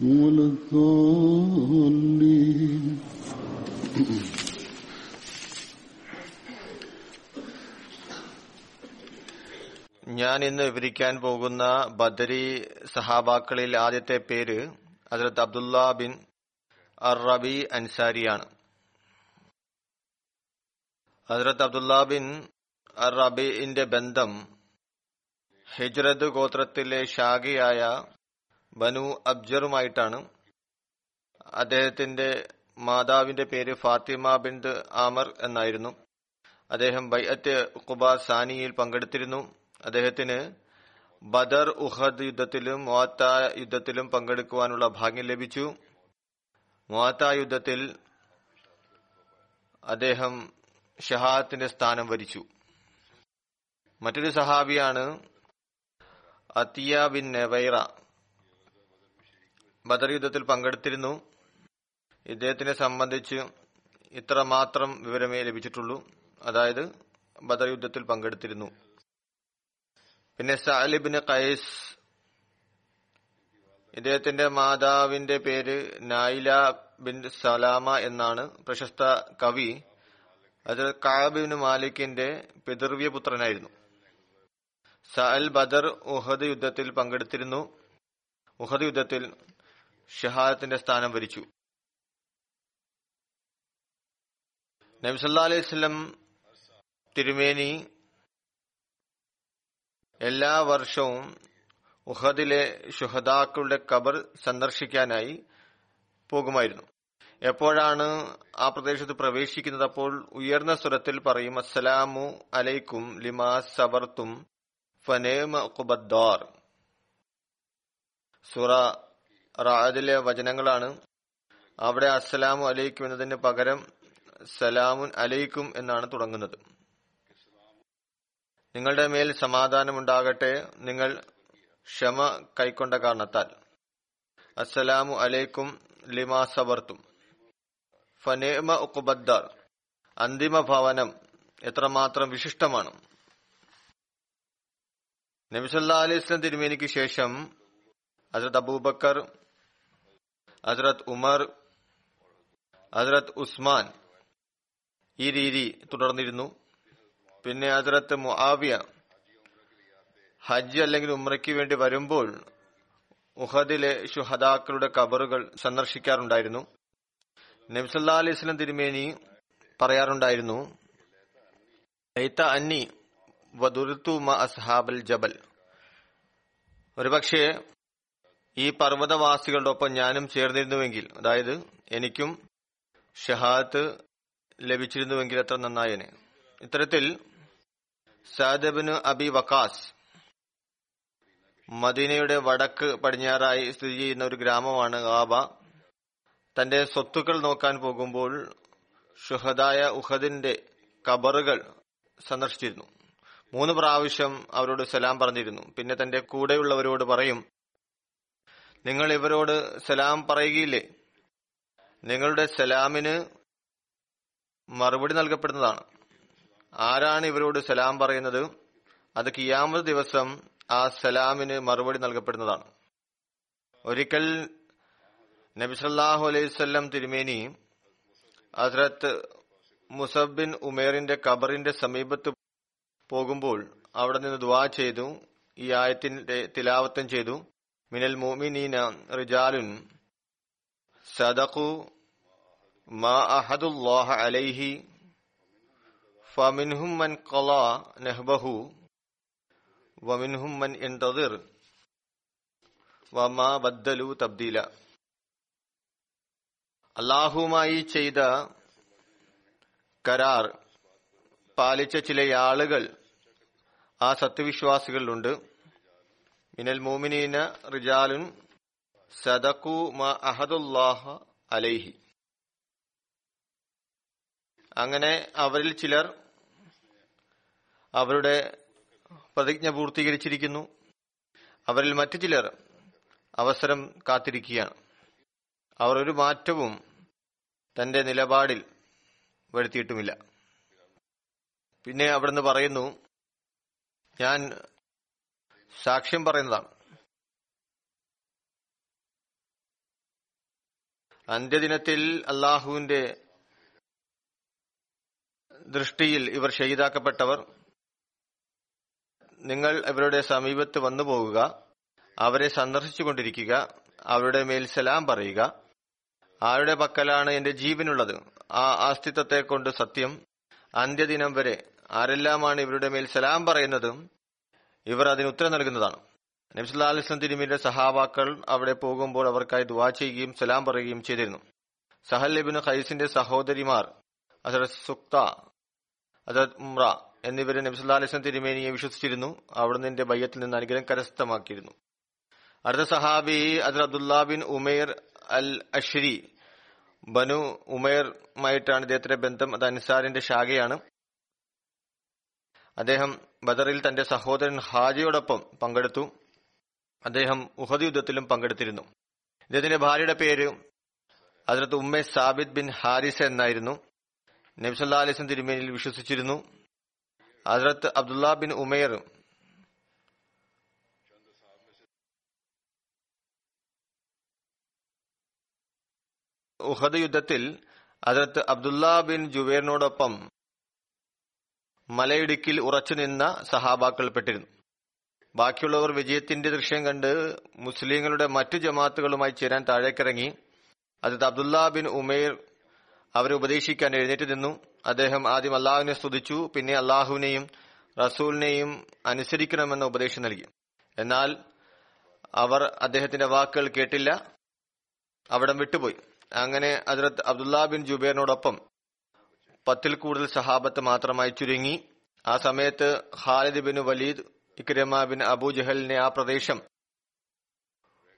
ولا الضالين ഞാൻ ഇന്ന് വിവരിക്കാൻ പോകുന്ന ബദരി സഹാബാക്കളിൽ ആദ്യത്തെ പേര് ഹജരത് അബ്ദുല്ല ബിൻ അർ റബി അൻസാരിയാണ് ഹജരത് അബ്ദുല്ല ബിൻ അർ റബിന്റെ ബന്ധം ഹിജ്രത് ഗോത്രത്തിലെ ഷാഖിയായ ബനു അബ്ജറുമായിട്ടാണ് അദ്ദേഹത്തിന്റെ മാതാവിന്റെ പേര് ഫാത്തിമ ബിന്ദ് ആമർ എന്നായിരുന്നു. അദ്ദേഹം ബൈഅത്ത് ഖുബ സാനിയിൽ പങ്കെടുത്തിരുന്നു. അദ്ദേഹത്തിന് ബദർ ഉഹദ് യുദ്ധത്തിലും മുവാത്ത യുദ്ധത്തിലും പങ്കെടുക്കുവാനുള്ള ഭാഗ്യം ലഭിച്ചു. മുവാത്ത യുദ്ധത്തിൽ അദ്ദേഹം ഷഹാദത്തിന്റെ സ്ഥാനം വരിച്ചു. മറ്റൊരു സഹാബിയാണ് അത്തിയ ബിൻ നെവൈറ. ബദർ യുദ്ധത്തിൽ പങ്കെടുത്തിരുന്നു. ഇദ്ദേഹത്തിനെ സംബന്ധിച്ച് ഇത്ര മാത്രം വിവരമേ ലഭിച്ചിട്ടുള്ളൂ. അതായത് ബദർ യുദ്ധത്തിൽ പങ്കെടുത്തിരുന്നു. പിന്നെ സാലിബിന് കൈസ് ഇദ്ദേഹത്തിന്റെ മാതാവിന്റെ പേര് നായില ബിൻ സലാമ എന്നാണ് പ്രശസ്ത കവി. അത് കാബിന് മാലിക്കിന്റെ പിതൃവ്യ പുത്രനായിരുന്നു. സഅൽ ബദർ ഉഹദ് യുദ്ധത്തിൽ പങ്കെടുത്തിരുന്നു. ഉഹദ് യുദ്ധത്തിൽ ഷഹാദത്തിന്റെ സ്ഥാനം വരിച്ചു. നബിസല്ലാ അലൈഹി സ്വലം തിരുമേനി എല്ലാ വർഷവും ഉഹദിലെ ഷുഹദാക്കളുടെ കബർ സന്ദർശിക്കാനായി പോകുമായിരുന്നു. എപ്പോഴാണ് ആ പ്രദേശത്ത് പ്രവേശിക്കുന്നത് അപ്പോൾ ഉയർന്ന സ്വരത്തിൽ പറയും അസ്സലാമു അലൈക്കും ലിമാ സബർത്തും ഫനേമ കുബദ്ദാർ സുറ റാദിലെ വചനങ്ങളാണ്. അവിടെ അസ്സലാമു അലൈക്കും എന്നതിന് പകരം സലാമുൻ അലൈക്കും എന്നാണ് തുടങ്ങുന്നത്. നിങ്ങളുടെ മേൽ സമാധാനമുണ്ടാകട്ടെ നിങ്ങൾ ക്ഷമ കൈക്കൊണ്ട കാരണത്താൽ. അസ്സലാമു അലൈക്കും ലിമാ സബർത്തും. ഫനേമ ഉക്കുബദ്ദാർ അന്തിമ ഭവനം എത്രമാത്രം വിശിഷ്ടമാണ്. നബിസല്ലാ അലൈഹി സ്വലം തിരുമേനിക്ക് ശേഷം ഹസരത് അബൂബക്കർ ഹസരത് ഉമർ ഹസ്രത് ഉസ്മാൻ ഈ രീതി തുടർന്നിരുന്നു. പിന്നെ ഹസ്രത്ത് മുആവിയ ഹജ്ജ് അല്ലെങ്കിൽ ഉമ്രയ്ക്ക് വേണ്ടി വരുമ്പോൾ ഉഹദിലെ ഷുഹദാക്കളുടെ കബറുകൾ സന്ദർശിക്കാറുണ്ടായിരുന്നു. നബ്സല്ലാ അലൈഹി സ്വലം തിരുമേനി പറയാറുണ്ടായിരുന്നു "ലൈത്ത അന്നി വദുർത്തു മ അസ്ഹാബൽ ജബൽ. ഒരുപക്ഷെ ഈ പർവതവാസികളുടെ ഒപ്പം ഞാനും ചേർന്നിരുന്നുവെങ്കിൽ അതായത് എനിക്കും ഷഹാദത്ത് ലഭിച്ചിരുന്നുവെങ്കിൽ അത്ര നന്നായേനെ. ഇത്തരത്തിൽ സാദബിന് അബി വക്കാസ് മദീനയുടെ വടക്ക് പടിഞ്ഞാറായി സ്ഥിതി ചെയ്യുന്ന ഒരു ഗ്രാമമാണ് ഗാബ തന്റെ സ്വത്തുക്കൾ നോക്കാൻ പോകുമ്പോൾ ഷുഹദായ ഉഹദിന്റെ കബറുകൾ സന്ദർശിച്ചിരുന്നു. മൂന്ന് പ്രാവശ്യം അവരോട് സലാം പറഞ്ഞിരുന്നു. പിന്നെ തന്റെ കൂടെയുള്ളവരോട് പറയും നിങ്ങൾ ഇവരോട് സലാം പറയുകയില്ലേ? നിങ്ങളുടെ സലാമിന് മറുപടി നൽകപ്പെടുന്നതാണ്. ആരാണ് ഇവരോട് സലാം പറയുന്നത്? അത് കിയാമത് ദിവസം ആ സലാമിന് മറുപടി നൽകപ്പെടുന്നതാണ്. ഒരിക്കൽ നബിസല്ലാഹു അലൈവല്ലം തിരുമേനി ഹസ്രത്ത് മുസബിൻ ഉമേറിന്റെ ഖബറിന്റെ സമീപത്ത് പോകുമ്പോൾ അവിടെ നിന്ന് ദുവാ ചെയ്തു ഈ ആയത്തിന്റെ തിലാവത്തം ചെയ്തു. മിനൽ മോമിനീന റിജാലുൻ സദഖു മാ അഹദുല്ലാഹ അലൈഹി ഫമിൻഹും മൻ ഖളാ നഹ്ബഹു വമിൻഹും മൻ ഇൻതദിർ വമാ ബദ്ദലു തബ്ദീല. അള്ളാഹുമായി ചെയ്ത കരാർ പാലിച്ച ചില ആളുകൾ ആ സത്യവിശ്വാസികളിലുണ്ട് മിനൽ മോമിനീന റിജാലുൻ സദക്കു മ അഹദുല്ലാഹ അലൈഹി. അങ്ങനെ അവരിൽ ചിലർ അവരുടെ പ്രതിജ്ഞ പൂർത്തീകരിച്ചിരിക്കുന്നു. അവരിൽ മറ്റു ചിലർ അവസരം കാത്തിരിക്കുകയാണ്. അവർ ഒരു മാറ്റവും തന്റെ നിലപാടിൽ വരുത്തിയിട്ടുമില്ല. പിന്നെ അവിടുന്ന് പറയുന്നു ഞാൻ സാക്ഷ്യം പറയുന്നതാണ്. അന്ത്യദിനത്തിൽ അള്ളാഹുവിന്റെ ദൃഷ്ടിയിൽ ഇവർ ഷഹീദാക്കപ്പെട്ടവർ നിങ്ങൾ ഇവരുടെ സമീപത്ത് വന്നു പോകുക അവരെ സന്ദർശിച്ചുകൊണ്ടിരിക്കുക അവരുടെ മേൽ സലാം പറയുക. ആരുടെ പക്കലാണ് എന്റെ ജീവനുള്ളത്? ആ അസ്തിത്വത്തെ കൊണ്ട് സത്യം അന്ത്യദിനം വരെ ആരെല്ലാമാണ് ഇവരുടെ മേൽ സലാം പറയുന്നത് ഇവർ അതിന് ഉത്തരം നൽകുന്നതാണ്. നബ്സുല്ലാ അലിസ്ലം തിരുമിന്റെ സഹാബാക്കൾ അവിടെ പോകുമ്പോൾ അവർക്കായി ദുവാ ചെയ്യുകയും സലാം പറയുകയും ചെയ്തിരുന്നു. സഹൽ ഇബിൻ ഖൈസിന്റെ സഹോദരിമാർ അസറത് സുക്ത അസറത് ഉമ്ര എന്നിവരെ നബ്സുല്ലാ അലിസ്ലം തിരുമേനിയെ വിശ്വസിച്ചിരുന്നു. അവിടുന്ന് ബയ്യത്തിൽ നിന്ന് അനുഗ്രഹം കരസ്ഥമാക്കിയിരുന്നു. അടുത്ത സഹാബി അസർ Abdullah bin Umair al Ashari Banu ഉമേറുമായിട്ടാണ് ഇദ്ദേഹത്തിന്റെ ബന്ധം. അത് അൻസാറിന്റെ ശാഖയാണ്. അദ്ദേഹം ബദറിൽ തന്റെ സഹോദരൻ ഹാജിയോടൊപ്പം പങ്കെടുത്തു. അദ്ദേഹം ഉഹദ് യുദ്ധത്തിലും പങ്കെടുത്തിരുന്നു. ഇദ്ദേഹത്തിന്റെ ഭാര്യയുടെ പേര് അതിർത്ത് ഉമ്മെ സാബിദ് ബിൻ ഹാരിസ എന്നായിരുന്നു. നബ്സല്ലാ അലിസ്ലം തിരുമേനിയിൽ വിശ്വസിച്ചിരുന്നു. ഹസ്രത്ത് അബ്ദുല്ല ബിൻ ഉമേർ ഉഹദ് യുദ്ധത്തിൽ ഹസ്രത്ത് അബ്ദുല്ല ബിൻ ജുബേറിനോടൊപ്പം മലയിടുക്കിൽ ഉറച്ചുനിന്ന സഹാബാക്കൾപ്പെട്ടിരുന്നു ബാക്കിയുള്ളവർ വിജയത്തിന്റെ ദൃശ്യം കണ്ട് മുസ്ലിങ്ങളുടെ മറ്റു ജമാത്തുകളുമായി ചേരാൻ താഴേക്കിറങ്ങി. അത് അബ്ദുല്ല ബിൻ ഉമേർ അവരെ ഉപദേശിക്കാൻ എഴുന്നേറ്റ് നിന്നു. അദ്ദേഹം ആദ്യം അള്ളാഹുവിനെ സ്തുതിച്ചു പിന്നെ അള്ളാഹുവിനെയും റസൂലിനെയും അനുസരിക്കണമെന്ന ഉപദേശം നൽകി. എന്നാൽ അവർ അദ്ദേഹത്തിന്റെ വാക്കുകൾ കേട്ടില്ല. അവിടം വിട്ടുപോയി. അങ്ങനെ അതിർത്ത് അബ്ദുല്ല ബിൻ ജുബേറിനോടൊപ്പം പത്തിൽ കൂടുതൽ സഹാബത്ത് മാത്രമായി ചുരുങ്ങി. ആ സമയത്ത് Khalid bin Walid Ikrima bin Abu ജഹലിനെ ആ പ്രദേശം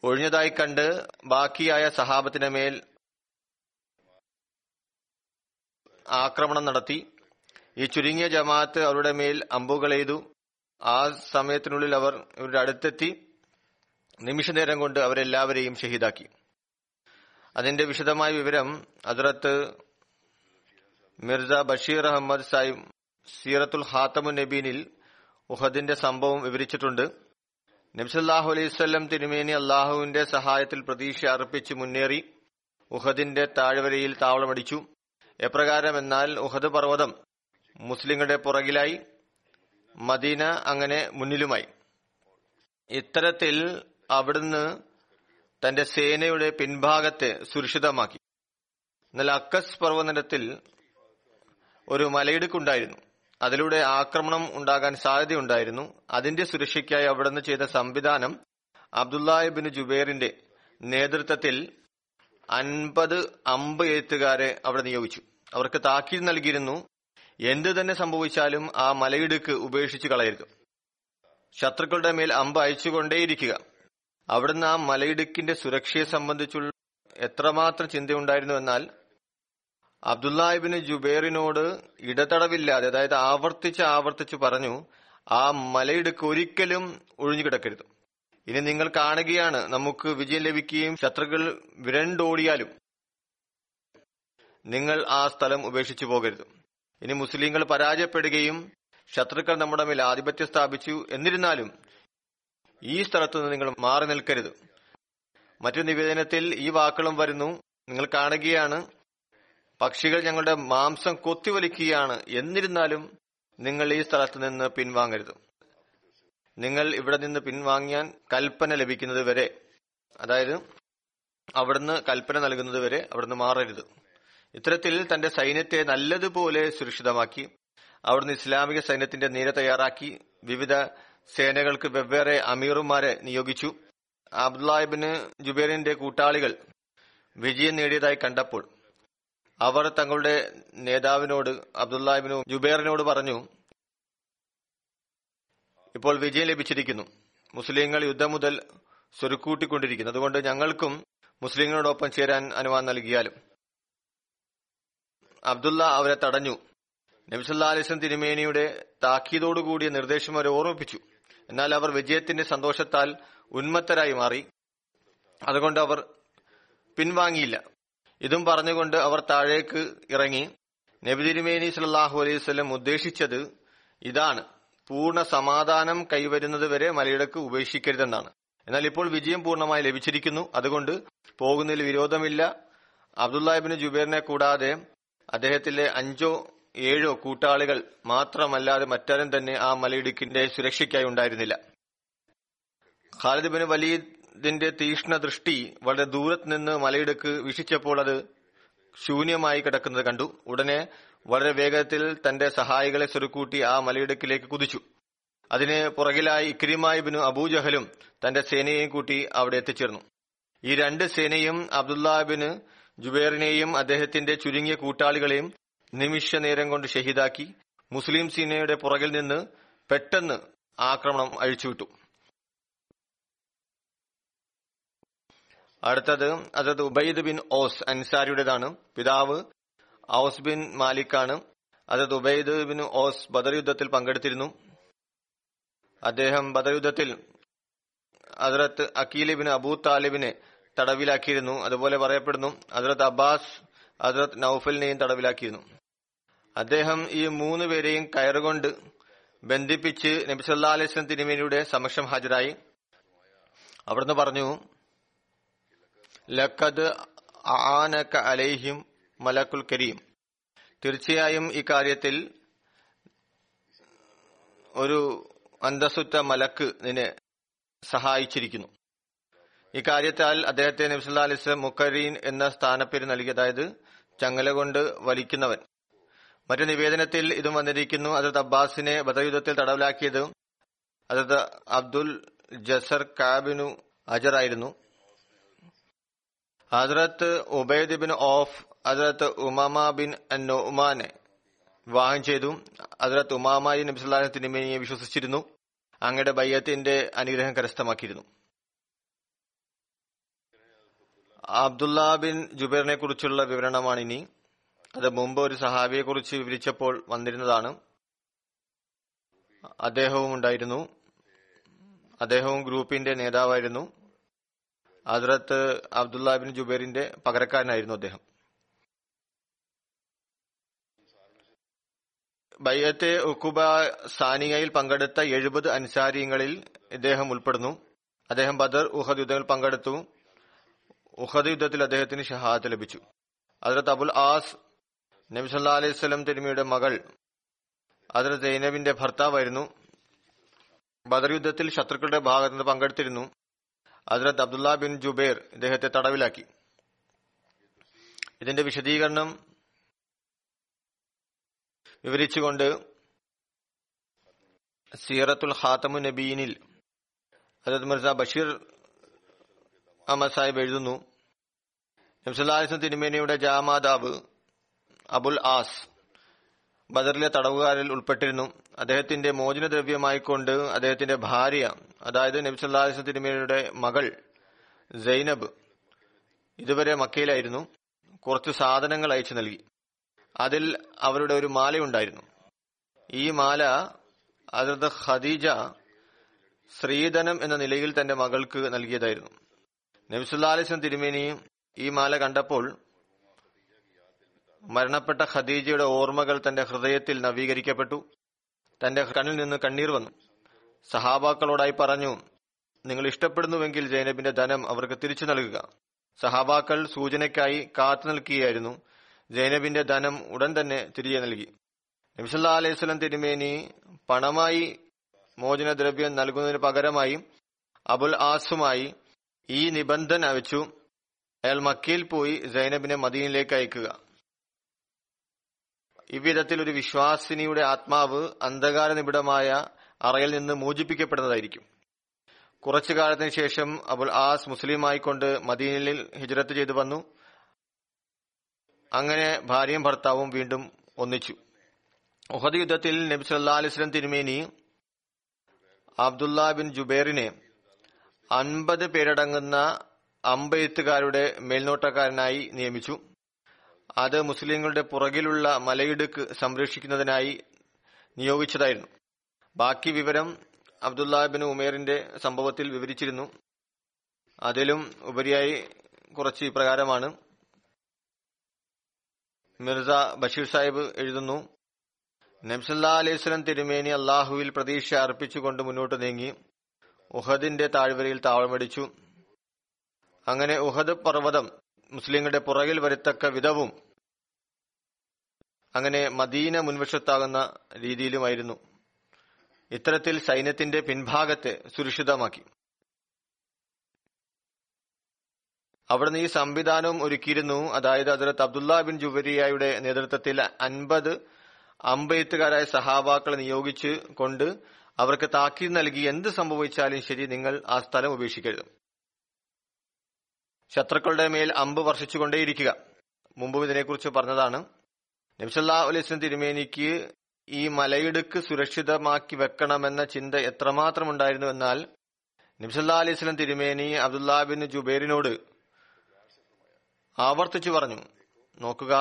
ഒഴിഞ്ഞതായി കണ്ട് ബാക്കിയായ സഹാബത്തിന് മേൽ ആക്രമണം നടത്തി. ഈ ചുരുങ്ങിയ ജമാഅത്ത് അവരുടെ മേൽ അമ്പുകൾ എയ്തു. ആ സമയത്തിനുള്ളിൽ അവർ ഇവരുടെ അടുത്തെത്തി. നിമിഷനേരം കൊണ്ട് അവരെല്ലാവരെയും ഷഹീദാക്കി. അതിന്റെ വിശദമായ വിവരം അതിറത്ത് മിർസ ബഷീർ അഹമ്മദ് സാഹിബ് സീറത്തുൽ ഹാത്തമു നബീനിൽ ഉഹദിന്റെ സംഭവം വിവരിച്ചിട്ടുണ്ട്. നബ്സല്ലാഹു അലൈവല്ലം തിരുമേനി അള്ളാഹുവിന്റെ സഹായത്തിൽ പ്രതീക്ഷ അർപ്പിച്ച് മുന്നേറി ഉഹദിന്റെ താഴ്വരയിൽ താവളമടിച്ചു. എപ്രകാരം എന്നാൽ ഉഹദ് പർവതം മുസ്ലിങ്ങളുടെ പുറകിലായി മദീന അങ്ങനെ മുന്നിലുമായി. ഇത്തരത്തിൽ അവിടുന്ന് തന്റെ സേനയുടെ പിൻഭാഗത്തെ സുരക്ഷിതമാക്കി. എന്നാൽ അക്കസ് പർവതത്തിൽ ഒരു മലയിടുക്കുണ്ടായിരുന്നു. അതിലൂടെ ആക്രമണം ഉണ്ടാകാൻ സാധ്യതയുണ്ടായിരുന്നു. അതിന്റെ സുരക്ഷയ്ക്കായി അവിടുന്ന് ചെയ്ത സംവിധാനം അബ്ദുല്ലാഹിബിൻ ജുബേറിന്റെ നേതൃത്വത്തിൽ അൻപത് അമ്പ് എഴുത്തുകാരെ അവിടെ നിയോഗിച്ചു. അവർക്ക് താക്കീത് നൽകിയിരുന്നു. എന്ത് തന്നെ സംഭവിച്ചാലും ആ മലയിടുക്ക് ഉപേക്ഷിച്ച് കളയരുത്. ശത്രുക്കളുടെ മേൽ അമ്പ് അയച്ചുകൊണ്ടേയിരിക്കുക. അവിടുന്ന് ആ മലയിടുക്കിന്റെ സുരക്ഷയെ സംബന്ധിച്ചുള്ള എത്രമാത്രം ചിന്തയുണ്ടായിരുന്നു എന്നാൽ അബ്ദുല്ലാഹിബിന് ജുബേറിനോട് ഇടതടവില്ലാതെ അതായത് ആവർത്തിച്ച് ആവർത്തിച്ച് പറഞ്ഞു ആ മലയിടുക്ക് ഒരിക്കലും ഒഴിഞ്ഞു കിടക്കരുത്. ഇനി നിങ്ങൾ കാണുകയാണ് നമുക്ക് വിജയം ലഭിക്കുകയും ശത്രുക്കൾ വിരണ്ടോടിയാലും നിങ്ങൾ ആ സ്ഥലം ഉപേക്ഷിച്ചു പോകരുത്. ഇനി മുസ്ലിങ്ങൾ പരാജയപ്പെടുകയും ശത്രുക്കൾ നമ്മുടെ മേൽ ആധിപത്യം സ്ഥാപിച്ചു എന്നിരുന്നാലും ഈ സ്ഥലത്ത് നിന്ന് നിങ്ങൾ മാറി നിൽക്കരുത്. മറ്റു നിവേദനത്തിൽ ഈ വാക്കുകളും വരുന്നു. നിങ്ങൾ കാണുകയാണ് പക്ഷികൾ ഞങ്ങളുടെ മാംസം കൊത്തിവലിക്കുകയാണ്. എന്നിരുന്നാലും നിങ്ങൾ ഈ സ്ഥലത്ത് നിന്ന് പിൻവാങ്ങരുത്. നിങ്ങൾ ഇവിടെ നിന്ന് പിൻവാങ്ങിയാൻ കൽപ്പന ലഭിക്കുന്നത് വരെ അതായത് അവിടുന്ന് കൽപ്പന നൽകുന്നത് വരെ അവിടുന്ന് മാറരുത്. ഇത്തരത്തിൽ തന്റെ സൈന്യത്തെ നല്ലതുപോലെ സുരക്ഷിതമാക്കി അവിടുന്ന് ഇസ്ലാമിക സൈന്യത്തിന്റെ നിര തയ്യാറാക്കി വിവിധ സേനകൾക്ക് വെവ്വേറെ അമീറുമാരെ നിയോഗിച്ചു. അബ്ദുല്ലാഹിബിന് ജുബേറിന്റെ കൂട്ടാളികൾ വിജയം നേടിയതായി കണ്ടപ്പോൾ അവർ തങ്ങളുടെ നേതാവിനോട് അബ്ദുല്ലാഹിബിന് ജുബേറിനോട് പറഞ്ഞു ഇപ്പോൾ വിജയം ലഭിച്ചിരിക്കുന്നു. മുസ്ലിങ്ങൾ യുദ്ധം മുതൽ സ്വരുക്കൂട്ടിക്കൊണ്ടിരിക്കുന്നു. അതുകൊണ്ട് ഞങ്ങൾക്കും മുസ്ലിങ്ങളോടൊപ്പം ചേരാൻ അനുവാദം നൽകിയാലും. അബ്ദുള്ള അവരെ തടഞ്ഞു. നബിസല്ലാ അലിസ്ലം തിരുമേനിയുടെ താക്കീതോടുകൂടിയ നിർദ്ദേശം അവരെ ഓർമ്മിപ്പിച്ചു. എന്നാൽ അവർ വിജയത്തിന്റെ സന്തോഷത്താൽ ഉന്മത്തരായി മാറി. അതുകൊണ്ട് അവർ പിൻവാങ്ങിയില്ല. ഇതും പറഞ്ഞുകൊണ്ട് അവർ താഴേക്ക് ഇറങ്ങി. നബി തിരുമേനി സല്ലാഹു അലൈഹി സ്വലം ഉദ്ദേശിച്ചത് ഇതാണ്. പൂർണ സമാധാനം കൈവരുന്നത് വരെ മലയിടക്ക് ഉപേക്ഷിക്കരുതെന്നാണ്. എന്നാൽ ഇപ്പോൾ വിജയം പൂർണമായി ലഭിച്ചിരിക്കുന്നു. അതുകൊണ്ട് പോകുന്നതിൽ വിരോധമില്ല. അബ്ദുല്ലാഹിബിന് ജുബേറിനെ കൂടാതെ അദ്ദേഹത്തിലെ അഞ്ചോ ഏഴോ കൂട്ടാളികൾ മാത്രമല്ലാതെ മറ്റാരും തന്നെ ആ മലയിടുക്കിന്റെ സുരക്ഷയ്ക്കായി ഉണ്ടായിരുന്നില്ല. ഖാലിദ് ബിൻ വലീദിന്റെ തീഷ്ണ ദൃഷ്ടി വളരെ ദൂരത്ത് നിന്ന് മലയിടുക്ക് വീക്ഷിച്ചപ്പോൾ അത് ശൂന്യമായി കിടക്കുന്നത് കണ്ടു. ഉടനെ വളരെ വേഗത്തിൽ തന്റെ സഹായികളെ സ്വരുക്കൂട്ടി ആ മലയിടുക്കിലേക്ക് കുതിച്ചു. അതിന് പുറകിലായി ഇക്രിമായിബിനും അബൂജഹലും തന്റെ സേനയെയും കൂട്ടി അവിടെ എത്തിച്ചേർന്നു. ഈ രണ്ട് സേനയും അബ്ദുല്ലാബിന് ജുബേറിനെയും അദ്ദേഹത്തിന്റെ ചുരുങ്ങിയ കൂട്ടാളികളെയും നിമിഷ നേരം കൊണ്ട് ഷഹീദാക്കി. മുസ്ലിം സേനയുടെ പുറകിൽ നിന്ന് പെട്ടെന്ന് ആക്രമണം അഴിച്ചുവിട്ടു. അടുത്തത് അതത് ഉബൈദ് ബിൻ ഓസ് അൻസാരിയുടേതാണ്. പിതാവ് ഔസ് ബിൻ മാലിക്കാണ്. അതത് ഉബൈദ് ബിൻ ഓസ് ബദർ യുദ്ധത്തിൽ പങ്കെടുത്തിരുന്നു. അദ്ദേഹം ബദർ യുദ്ധത്തിൽ അതിർത്ത് അക്കീലിബിന് അബൂ താലിബിനെ തടവിലാക്കിയിരുന്നു. അതുപോലെ പറയപ്പെടുന്നു അതിർത്ത് അബ്ബാസ് അതിർത്ത് നൌഫലിനെയും തടവിലാക്കിയിരുന്നു. അദ്ദേഹം ഈ മൂന്ന് പേരെയും കയറുകൊണ്ട് ബന്ധിപ്പിച്ച് നബിസല്ലാ അലൈസ്ലം തിരുമേനിയുടെ സമക്ഷം ഹാജരായി. അവിടുന്ന് പറഞ്ഞു ലക്കത് ആനക അലൈഹിം മലക്കുൽ കരീം. തീർച്ചയായും ഇക്കാര്യത്തിൽ കാര്യത്തിൽ ഒരു അന്തസ്സുറ്റ മലക്ക് നിന്നെ സഹായിച്ചിരിക്കുന്നു. ഇക്കാര്യത്താൽ അദ്ദേഹത്തെ നബ്സുല്ലാ അലിസ് മുക്കരീൻ എന്ന സ്ഥാനപ്പേര് നൽകി അതായത് ചങ്ങല കൊണ്ട് വലിക്കുന്നവൻ. മറ്റു നിവേദനത്തിൽ ഇതും വന്നിരിക്കുന്നു. അതത് അബ്ബാസിനെ ബദയുദ്ധത്തിൽ തടവിലാക്കിയത് അതത് അബ്ദുൽ ജസർ കാബിനു അജറായിരുന്നു ഹസ്രത്ത് Ubaid bin of Hazrat Umama bin ഉമാനെ വിവാഹം ചെയ്തു. ഹസ്രത്ത് ഉമാമായി നബിസ്വല്ലാഹു തിരുമേനിയെ വിശ്വസിച്ചിരുന്നു. അങ്ങയുടെ ബയ്യത്തിന്റെ അനുഗ്രഹം കരസ്ഥമാക്കിയിരുന്നു. അബ്ദുല്ല ബിൻ ജുബൈറിനെ കുറിച്ചുള്ള വിവരണമാണ് ഇനി. അത് മുമ്പ് ഒരു സഹാബിയെ കുറിച്ച് വിവരിച്ചപ്പോൾ വന്നിരുന്നതാണ്. അദ്ദേഹവും ഉണ്ടായിരുന്നു. അദ്ദേഹവും ഗ്രൂപ്പിന്റെ നേതാവായിരുന്നു. ഹസ്രത്ത് അബ്ദുല്ല ബിൻ ജുബൈറിന്റെ പകരക്കാരനായിരുന്നു അദ്ദേഹം. ബയ്യത്തെ ഉക്കുബ സാനിയയിൽ പങ്കെടുത്ത എഴുപത് അൻസാരിയങ്ങളിൽ ഇദ്ദേഹം ഉൾപ്പെടുന്നു. അദ്ദേഹം ബദർ ഉഹദ് യുദ്ധങ്ങൾ പങ്കെടുത്തു. ഉഹദ് യുദ്ധത്തിൽ അദ്ദേഹത്തിന് ഷഹാദത്ത് ലഭിച്ചു. അതിർത്ത് അബുൽ ആസ് നബി സല്ലാ അലൈഹി സ്വലം തിരുമിയുടെ മകൾ. അതിർത്ത് സൈനബിന്റെ ഭർത്താവായിരുന്നു. ബദർ യുദ്ധത്തിൽ ശത്രുക്കളുടെ ഭാഗത്ത് പങ്കെടുത്തിരുന്നു. ഹസ്രത്ത് അബ്ദുല്ല ബിൻ ജുബൈർ ഇദ്ദേഹത്തെ തടവിലാക്കി. ഇതിന്റെ വിശദീകരണം വിവരിച്ചുകൊണ്ട് സീറത്തുൽ ഹാത്തമു നബീനിൽ ഹജത് മിർസ ബഷീർ അഹമ്മദ് സാഹിബ് എഴുതുന്നു. നബ്സല്ലാസ്ലം തിരുമേനിയുടെ ജാമാതാവ് അബുൽ ആസ് ബദറിലെ തടവുകാരിൽ ഉൾപ്പെട്ടിരുന്നു. അദ്ദേഹത്തിന്റെ മോചനദ്രവ്യമായിക്കൊണ്ട് അദ്ദേഹത്തിന്റെ ഭാര്യ അതായത് നബ്സല്ലാസ്ലം തിരുമേനിയുടെ മകൾ സൈനബ് ഇതുവരെ മക്കയിലായിരുന്നു. കുറച്ച് സാധനങ്ങൾ അയച്ചു നൽകി. അതിൽ അവരുടെ ഒരു മാലയുണ്ടായിരുന്നു ഈ മാല അതിർത്ത് ഖദീജ ശ്രീധനം എന്ന നിലയിൽ തന്റെ മകൾക്ക് നൽകിയതായിരുന്നു. നബിസുല്ലാലിസ്ലം തിരുമേനി ഈ മാല കണ്ടപ്പോൾ മരണപ്പെട്ട ഖദീജയുടെ ഓർമ്മകൾ തന്റെ ഹൃദയത്തിൽ നവീകരിക്കപ്പെട്ടു. തന്റെ കണ്ണിൽ നിന്ന് കണ്ണീർ വന്നു. സഹാബാക്കളോടായി പറഞ്ഞു നിങ്ങൾ ഇഷ്ടപ്പെടുന്നുവെങ്കിൽ ജൈനബിന്റെ ധനം അവർക്ക് തിരിച്ചു നൽകുക. സഹാബാക്കൾ സൂചനയ്ക്കായി കാത്തു നിൽക്കുകയായിരുന്നു. ജൈനബിന്റെ ധനം ഉടൻ തന്നെ തിരികെ നൽകി. നബിസല്ലാ അലൈഹി സ്വലം തിരുമേനി പണമായി മോചനദ്രവ്യം നൽകുന്നതിന് പകരമായി അബുൽ ആസുമായി ഈ നിബന്ധന വെച്ചു. അയാൾ മക്കയിൽ പോയി സൈനബിനെ മദീനിലേക്ക് അയക്കുക. ഇவ்விധത്തിൽ ഒരു വിശ്വാസിനിയുടെ ആത്മാവ് അന്ധകാര നിബിഡമായ അറയിൽ നിന്ന് മോചിപ്പിക്കപ്പെടുന്നതായിരിക്കും. കുറച്ചു കാലത്തിന് ശേഷം അബുൽ ആസ് മുസ്ലിമായിക്കൊണ്ട് മദീനയിൽ ഹിജ്രത്ത് ചെയ്തു വന്നു. അങ്ങനെ ഭാര്യയും ഭർത്താവും വീണ്ടും ഒന്നിച്ചു. ഉഹദ് യുദ്ധത്തിൽ നബി സല്ലാ അലിസ്ലം തിരുമേനി അബ്ദുല്ല ബിൻ ജുബേറിനെ അൻപത് പേരടങ്ങുന്ന അമ്പെഴുത്തുകാരുടെ മേൽനോട്ടക്കാരനായി നിയമിച്ചു. അത് മുസ്ലിങ്ങളുടെ പുറകിലുള്ള മലയിടുക്ക് സംരക്ഷിക്കുന്നതിനായി നിയോഗിച്ചതായിരുന്നു. ബാക്കി വിവരം അബ്ദുല്ലാബിൻ ഉമേറിന്റെ സംഭവത്തിൽ വിവരിച്ചിരുന്നു. അതിലും ഉപരിയായി കുറച്ച് ഇപ്രകാരമാണ്. മിർസ ബഷീർ സാഹിബ് എഴുതുന്നു നബ്സല്ലാ അലൈഹിസ്ലം തിരുമേനി അള്ളാഹുവിൽ പ്രതീക്ഷ അർപ്പിച്ചുകൊണ്ട് മുന്നോട്ട് നീങ്ങി. ഉഹദിന്റെ താഴ്വരയിൽ താവളമടിച്ചു അങ്ങനെ ഉഹദ് പർവതം മുസ്ലിങ്ങളുടെ പുറകിൽ വരുത്തക്ക വിധവും അങ്ങനെ മദീന മുൻവശത്താകുന്ന രീതിയിലുമായിരുന്നു. ഇത്തരത്തിൽ സൈന്യത്തിന്റെ പിൻഭാഗത്തെ സുരക്ഷിതമാക്കി. അവിടുന്ന് ഈ സംവിധാനവും ഒരുക്കിയിരുന്നു. അതായത് അതിലത്ത് അബ്ദുല്ല ബിൻ ജുബരിയായുടെ നേതൃത്വത്തിൽ അൻപത് അമ്പയത്തുകാരായ സഹാബാക്കളെ നിയോഗിച്ച് കൊണ്ട് അവർക്ക് താക്കീത് നൽകി. എന്ത് സംഭവിച്ചാലും ശരി നിങ്ങൾ ആ സ്ഥലം ഉപേക്ഷിക്കരുത്. ശത്രുക്കളുടെ മേൽ അമ്പ് വർഷിച്ചുകൊണ്ടേയിരിക്കുക. മുമ്പും ഇതിനെക്കുറിച്ച് പറഞ്ഞതാണ്. നബ്സല്ലാ അലൈസ്ലം തിരുമേനിക്ക് ഈ മലയിടുക്ക് സുരക്ഷിതമാക്കി വെക്കണമെന്ന ചിന്ത എത്രമാത്രം ഉണ്ടായിരുന്നു എന്നാൽ നബ്സല്ലാ അലൈസ്ലം തിരുമേനി അബ്ദുല്ലാ ബിൻ ജുബൈറിനോട് ആവർത്തിച്ചു പറഞ്ഞു നോക്കുക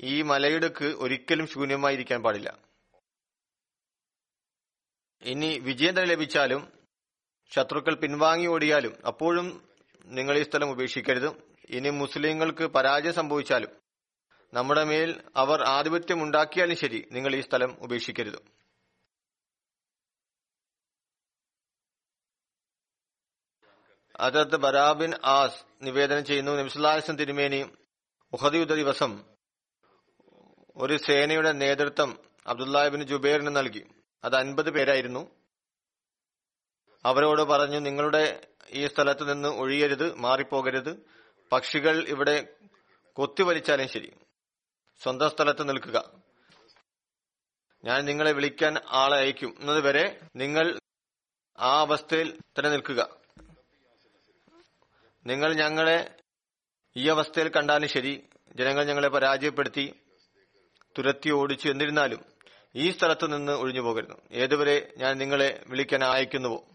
ഈ മലയിടുക്ക് ഒരിക്കലും ശൂന്യമായിരിക്കാൻ പാടില്ല. ഇനി വിജയം തന്നെ ലഭിച്ചാലും ശത്രുക്കൾ പിൻവാങ്ങി ഓടിയാലും അപ്പോഴും നിങ്ങൾ ഈ സ്ഥലം ഉപേക്ഷിക്കരുത്. ഇനി മുസ്ലിങ്ങൾക്ക് പരാജയം സംഭവിച്ചാലും നമ്മുടെ മേൽ അവർ ആധിപത്യം ഉണ്ടാക്കിയാലും ശരി നിങ്ങൾ ഈ സ്ഥലം ഉപേക്ഷിക്കരുത്. അതത് ബരാബിൻ ആസ് നിവേദനം ചെയ്യുന്നു നിമിഷലാസം തിരുമേനി ഉഹദിയുദ്ധ ദിവസം ഒരു സേനയുടെ നേതൃത്വം അബ്ദുല്ലാഹിബിന് ജുബൈറിന് നൽകി. അത് അൻപത് പേരായിരുന്നു. അവരോട് പറഞ്ഞു നിങ്ങളുടെ ഈ സ്ഥലത്ത് നിന്ന് ഒഴിയരുത് മാറിപ്പോകരുത്. പക്ഷികൾ ഇവിടെ കൊത്തിവലിച്ചാലും ശരി. സ്വന്തം സ്ഥലത്ത് നിൽക്കുക. ഞാൻ നിങ്ങളെ വിളിക്കാൻ ആളെ അയക്കും. എന്നതുവരെ നിങ്ങൾ ആ അവസ്ഥയിൽ തന്നെ നിൽക്കുക. നിങ്ങൾ ഞങ്ങളെ ഈ അവസ്ഥയിൽ കണ്ടാലും ശരി. ജനങ്ങൾ ഞങ്ങളെ പരാജയപ്പെടുത്തി തുരത്തി ഓടിച്ചു എന്നിരുന്നാലും ഈ സ്ഥലത്തു നിന്ന് ഒഴിഞ്ഞു പോകരുത്. ഏതുവരെ ഞാൻ നിങ്ങളെ വിളിക്കാൻ അയക്കുന്നുവോ?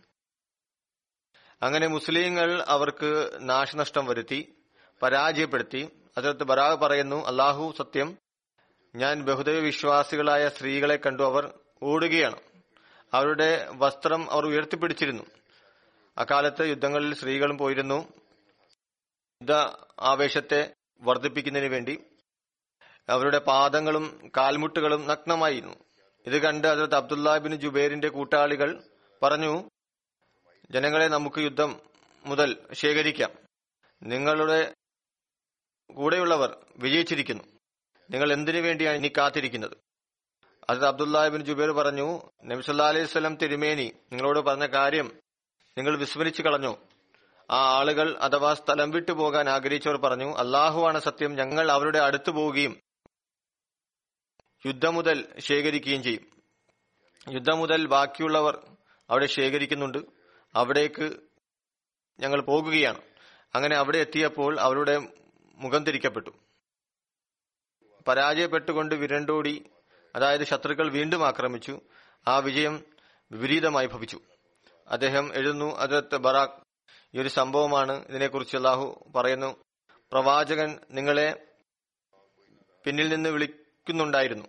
അങ്ങനെ മുസ്ലിങ്ങൾ അവർക്ക് നാശനഷ്ടം വരുത്തി പരാജയപ്പെടുത്തി അതിനകത്ത് ബറാഗ് പറയുന്നു അള്ളാഹു സത്യം ഞാൻ ബഹുദൈവ വിശ്വാസികളായ സ്ത്രീകളെ കണ്ടു. അവർ ഓടുകയാണ്. അവരുടെ വസ്ത്രം അവർ ഉയർത്തിപ്പിടിച്ചിരുന്നു. അക്കാലത്ത് യുദ്ധങ്ങളിൽ സ്ത്രീകളും പോയിരുന്നു. യുദ്ധ ആവേശത്തെ വർദ്ധിപ്പിക്കുന്നതിന് വേണ്ടി അവരുടെ പാദങ്ങളും കാൽമുട്ടുകളും നഗ്നമായിരുന്നു. ഇത് കണ്ട് അതിർത്ത് അബ്ദുല്ലാബിൻ ജുബേറിന്റെ കൂട്ടാളികൾ പറഞ്ഞു ജനങ്ങളെ നമുക്ക് യുദ്ധം മുതൽ ശേഖരിക്കാം. നിങ്ങളുടെ കൂടെയുള്ളവർ വിജയിച്ചിരിക്കുന്നു. നിങ്ങൾ എന്തിനു വേണ്ടിയാണ് ഇനി കാത്തിരിക്കുന്നത്? അത് അബ്ദുല്ലാഹിബിൻ ജുബേർ പറഞ്ഞു നബിസല്ലാ അലൈഹി സ്വലം തിരുമേനി നിങ്ങളോട് പറഞ്ഞ കാര്യം നിങ്ങൾ വിസ്മരിച്ചു കളഞ്ഞു. ആ ആളുകൾ അഥവാ സ്ഥലം വിട്ടു പോകാൻ ആഗ്രഹിച്ചവർ പറഞ്ഞു അള്ളാഹുവാണ് സത്യം ഞങ്ങൾ അവരുടെ അടുത്തു പോവുകയും യുദ്ധം മുതൽ ശേഖരിക്കുകയും ചെയ്യും. യുദ്ധം മുതൽ ബാക്കിയുള്ളവർ അവിടെ ശേഖരിക്കുന്നുണ്ട്. അവിടേക്ക് ഞങ്ങൾ പോകുകയാണ്. അങ്ങനെ അവിടെ എത്തിയപ്പോൾ അവരുടെ മുഖം തിരിക്കപ്പെട്ടു പരാജയപ്പെട്ടുകൊണ്ട് വിരണ്ടോടി അതായത് ശത്രുക്കൾ വീണ്ടും ആക്രമിച്ചു ആ വിജയം വിപരീതമായി ഭവിച്ചു. അദ്ദേഹം എഴുതുന്നു അതിർത്ത് ബറാഖ് ഈ ഒരു സംഭവമാണ് ഇതിനെക്കുറിച്ച് അള്ളാഹു പറയുന്നു. പ്രവാചകൻ നിങ്ങളെ പിന്നിൽ നിന്ന് വിളിക്കുന്നുണ്ടായിരുന്നു.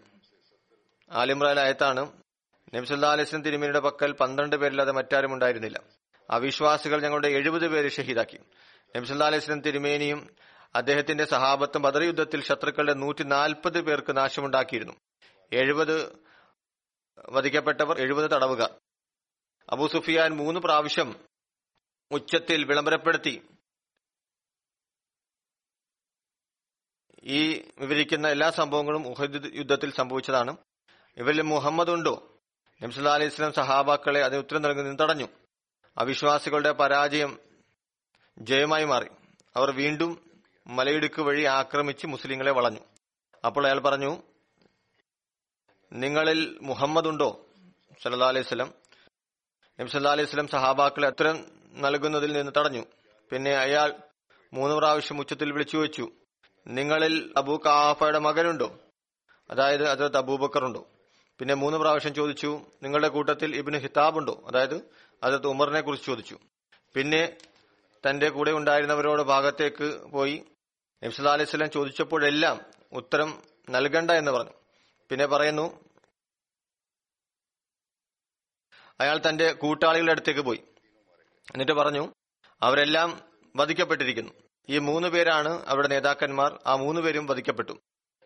ആലിമ്രാൻ ആയത്താണ്. നബ്സല്ലാ തിരുമേനിയുടെ പക്കൽ പന്ത്രണ്ട് പേരില്ലാതെ മറ്റാരും ഉണ്ടായിരുന്നില്ല. അവിശ്വാസികൾ ഞങ്ങളുടെ എഴുപത് പേര് ഷഹീദാക്കി. നബ്സല്ലാ തിരുമേനിയും അദ്ദേഹത്തിന്റെ സഹാബത്ത് ബദർ യുദ്ധത്തിൽ ശത്രുക്കളുടെ നൂറ്റി നാൽപ്പത് പേർക്ക് നാശമുണ്ടാക്കിയിരുന്നു. എഴുപത് വധിക്കപ്പെട്ടവർ എഴുപത് തടവുക അബു സുഫിയാൻ മൂന്ന് പ്രാവശ്യം ഉച്ചത്തിൽ വിളംബരപ്പെടുത്തി ഈ വിവരിക്കുന്ന എല്ലാ സംഭവങ്ങളും ഉഹദ് യുദ്ധത്തിൽ സംഭവിച്ചതാണ്. ഇവരിൽ മുഹമ്മദ് ഉണ്ടോ? നബ്സുല്ലാ അലൈഹി സ്വലം സഹാബാക്കളെ അതിന് ഉത്തരം നൽകുന്നതിന് തടഞ്ഞു. അവിശ്വാസികളുടെ പരാജയം ജയമായി മാറി. അവർ വീണ്ടും മലയിടുക്ക് വഴി ആക്രമിച്ച് മുസ്ലിങ്ങളെ വളഞ്ഞു. അപ്പോൾ അയാൾ പറഞ്ഞു നിങ്ങളിൽ മുഹമ്മദ് ഉണ്ടോ സല്ലാ അലൈഹി സ്വലം നബ്സല്ലാ അലൈഹി സ്വലം സഹാബാക്കളെ അത്തരം നൽകുന്നതിൽ നിന്ന് തടഞ്ഞു. പിന്നെ അയാൾ മൂന്ന് പ്രാവശ്യം ഉച്ചത്തിൽ വിളിച്ചു വെച്ചു നിങ്ങളിൽ അബൂ കാഫയുടെ മകനുണ്ടോ? അതായത് അതിലത്ത് അബൂബക്കർ ഉണ്ടോ പിന്നെ മൂന്ന് പ്രാവശ്യം ചോദിച്ചു നിങ്ങളുടെ കൂട്ടത്തിൽ ഇബിന് ഹിതാബ് ഉണ്ടോ അതായത് അതിലത്ത് ഉമറിനെ കുറിച്ച് ചോദിച്ചു. പിന്നെ തന്റെ കൂടെ ഉണ്ടായിരുന്നവരോട് ഭാഗത്തേക്ക് പോയി നബ്സല്ലാ അലൈഹി സ്വലം ചോദിച്ചപ്പോഴെല്ലാം ഉത്തരം നൽകണ്ട എന്ന് പറഞ്ഞു. പിന്നെ പറയുന്നു അയാൾ തന്റെ കൂട്ടാളികളുടെ അടുത്തേക്ക് പോയി. എന്നിട്ട് പറഞ്ഞു അവരെല്ലാം വധിക്കപ്പെട്ടിരിക്കുന്നു. ഈ മൂന്ന് പേരാണ് അവരുടെ നേതാക്കന്മാർ ആ മൂന്ന് പേരും വധിക്കപ്പെട്ടു.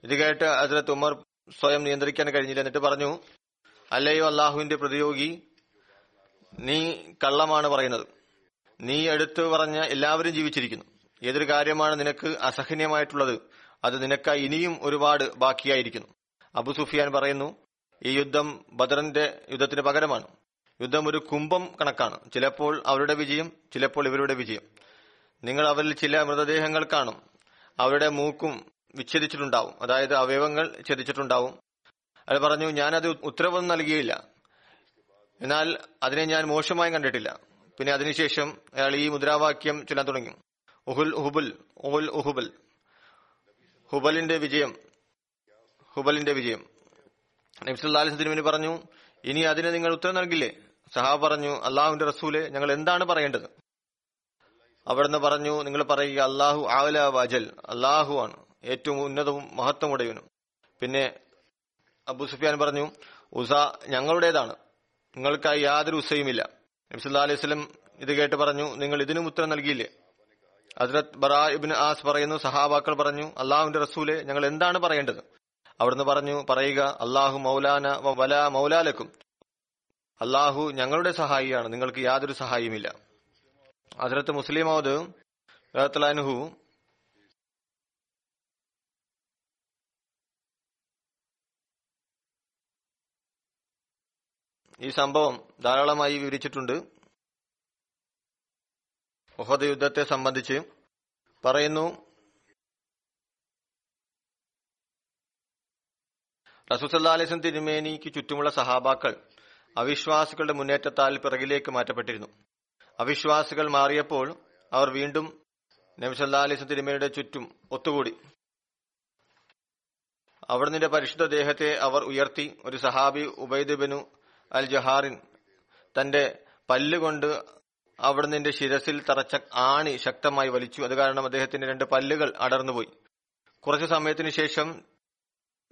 ഇത് കേട്ട് ഹസരത്ത് ഉമർ സ്വയം നിയന്ത്രിക്കാൻ കഴിഞ്ഞില്ല. എന്നിട്ട് പറഞ്ഞു അല്ലയോ അള്ളാഹുവിന്റെ പ്രതിയോഗി നീ കള്ളമാണ് പറയുന്നത്. നീ എടുത്തു പറഞ്ഞ എല്ലാവരും ജീവിച്ചിരിക്കുന്നു. ഏതൊരു കാര്യമാണ് നിനക്ക് അസഹനീയമായിട്ടുള്ളത്? അത് നിനക്കായി ഇനിയും ഒരുപാട് ബാക്കിയായിരിക്കുന്നു. അബു സുഫിയാൻ പറയുന്നു ഈ യുദ്ധം ബദറിന്റെ യുദ്ധത്തിന് പകരമാണ്. യുദ്ധം ഒരു കുംഭം കണക്കാണ്. ചിലപ്പോൾ അവരുടെ വിജയം ചിലപ്പോൾ ഇവരുടെ വിജയം. നിങ്ങൾ അവരിൽ ചില മൃതദേഹങ്ങൾ കാണും. അവരുടെ മൂക്കും വിച്ഛേദിച്ചിട്ടുണ്ടാവും. അതായത് അവയവങ്ങൾ ഛേദിച്ചിട്ടുണ്ടാവും. അത് പറഞ്ഞു ഞാനത് ഉത്തരവൊന്നും നൽകിയില്ല. എന്നാൽ അതിനെ ഞാൻ മോശമായി കണ്ടിട്ടില്ല. പിന്നെ അതിനുശേഷം അയാൾ ഈ മുദ്രാവാക്യം ചൊല്ലാൻ തുടങ്ങി. ഹുബലിന്റെ വിജയം. ഹുബലിന്റെ വിജയം. നബ്സുല്ലാലിസ് തിരുമേനി പറഞ്ഞു ഇനി അതിന് നിങ്ങൾ ഉത്തരം നൽകില്ലേ? സഹാബ് പറഞ്ഞു അള്ളാഹുവിന്റെ റസൂലെ ഞങ്ങൾ എന്താണ് പറയേണ്ടത്? അവിടുന്ന് പറഞ്ഞു നിങ്ങൾ പറയുക അള്ളാഹു ആവല വാജൽ അള്ളാഹു ആണ് ഏറ്റവും ഉന്നതവും മഹത്വമുടയവനും പിന്നെ അബു സുഫിയാൻ പറഞ്ഞു ഉസ ഞങ്ങളുടേതാണ്. നിങ്ങൾക്കായി യാതൊരു ഉസയുമില്ല നബ്സുല്ലാ അലൈഹി സ്വലം ഇത് കേട്ട് പറഞ്ഞു നിങ്ങൾ ഇതിനും ഉത്തരം നൽകിയില്ലേ? ഹസ്രത് ബറാ ഇബിൻ ആസ് പറയുന്നു സഹാബാക്കൾ പറഞ്ഞു അള്ളാഹുവിന്റെ റസൂലെ ഞങ്ങൾ എന്താണ് പറയേണ്ടത്? അവിടുന്ന് പറഞ്ഞു പറയുക അള്ളാഹു മൗലാന വല മൗലാലക്കും. അള്ളാഹു ഞങ്ങളുടെ സഹായിയാണ് നിങ്ങൾക്ക് യാതൊരു സഹായിയുമില്ല അതിലത്ത് മുസ്ലിം മൗദ് റഹ്ലാനുഹു ഈ സംഭവം ധാരാളമായി വിവരിച്ചിട്ടുണ്ട്. ഉഹദ് യുദ്ധത്തെ സംബന്ധിച്ച് പറയുന്നു റസൂസല്ലാ അലൈസ് തിരുമേനിക്ക് ചുറ്റുമുള്ള സഹാബാക്കൾ അവിശ്വാസികളുടെ മുന്നേറ്റത്താൽ പിറകിലേക്ക് മാറ്റപ്പെട്ടിരുന്നു. അവിശ്വാസികൾ മാറിയപ്പോൾ അവർ വീണ്ടും നബിസല്ലാ അലൈസ് തിരുമേനിയുടെ ചുറ്റും ഒത്തുകൂടി. അവിടുന്ന് പരിശുദ്ധ ദേഹത്തെ അവർ ഉയർത്തി. ഒരു സഹാബി ഉബൈദ് ബിനു അൽ ജഹാറിൻ തന്റെ പല്ലുകൊണ്ട് അവിടുന്ന് ശിരസിൽ തറച്ച ആണി ശക്തമായി വലിച്ചു. അത് കാരണം അദ്ദേഹത്തിന്റെ രണ്ട് പല്ലുകൾ അടർന്നുപോയി. കുറച്ചു സമയത്തിന് ശേഷം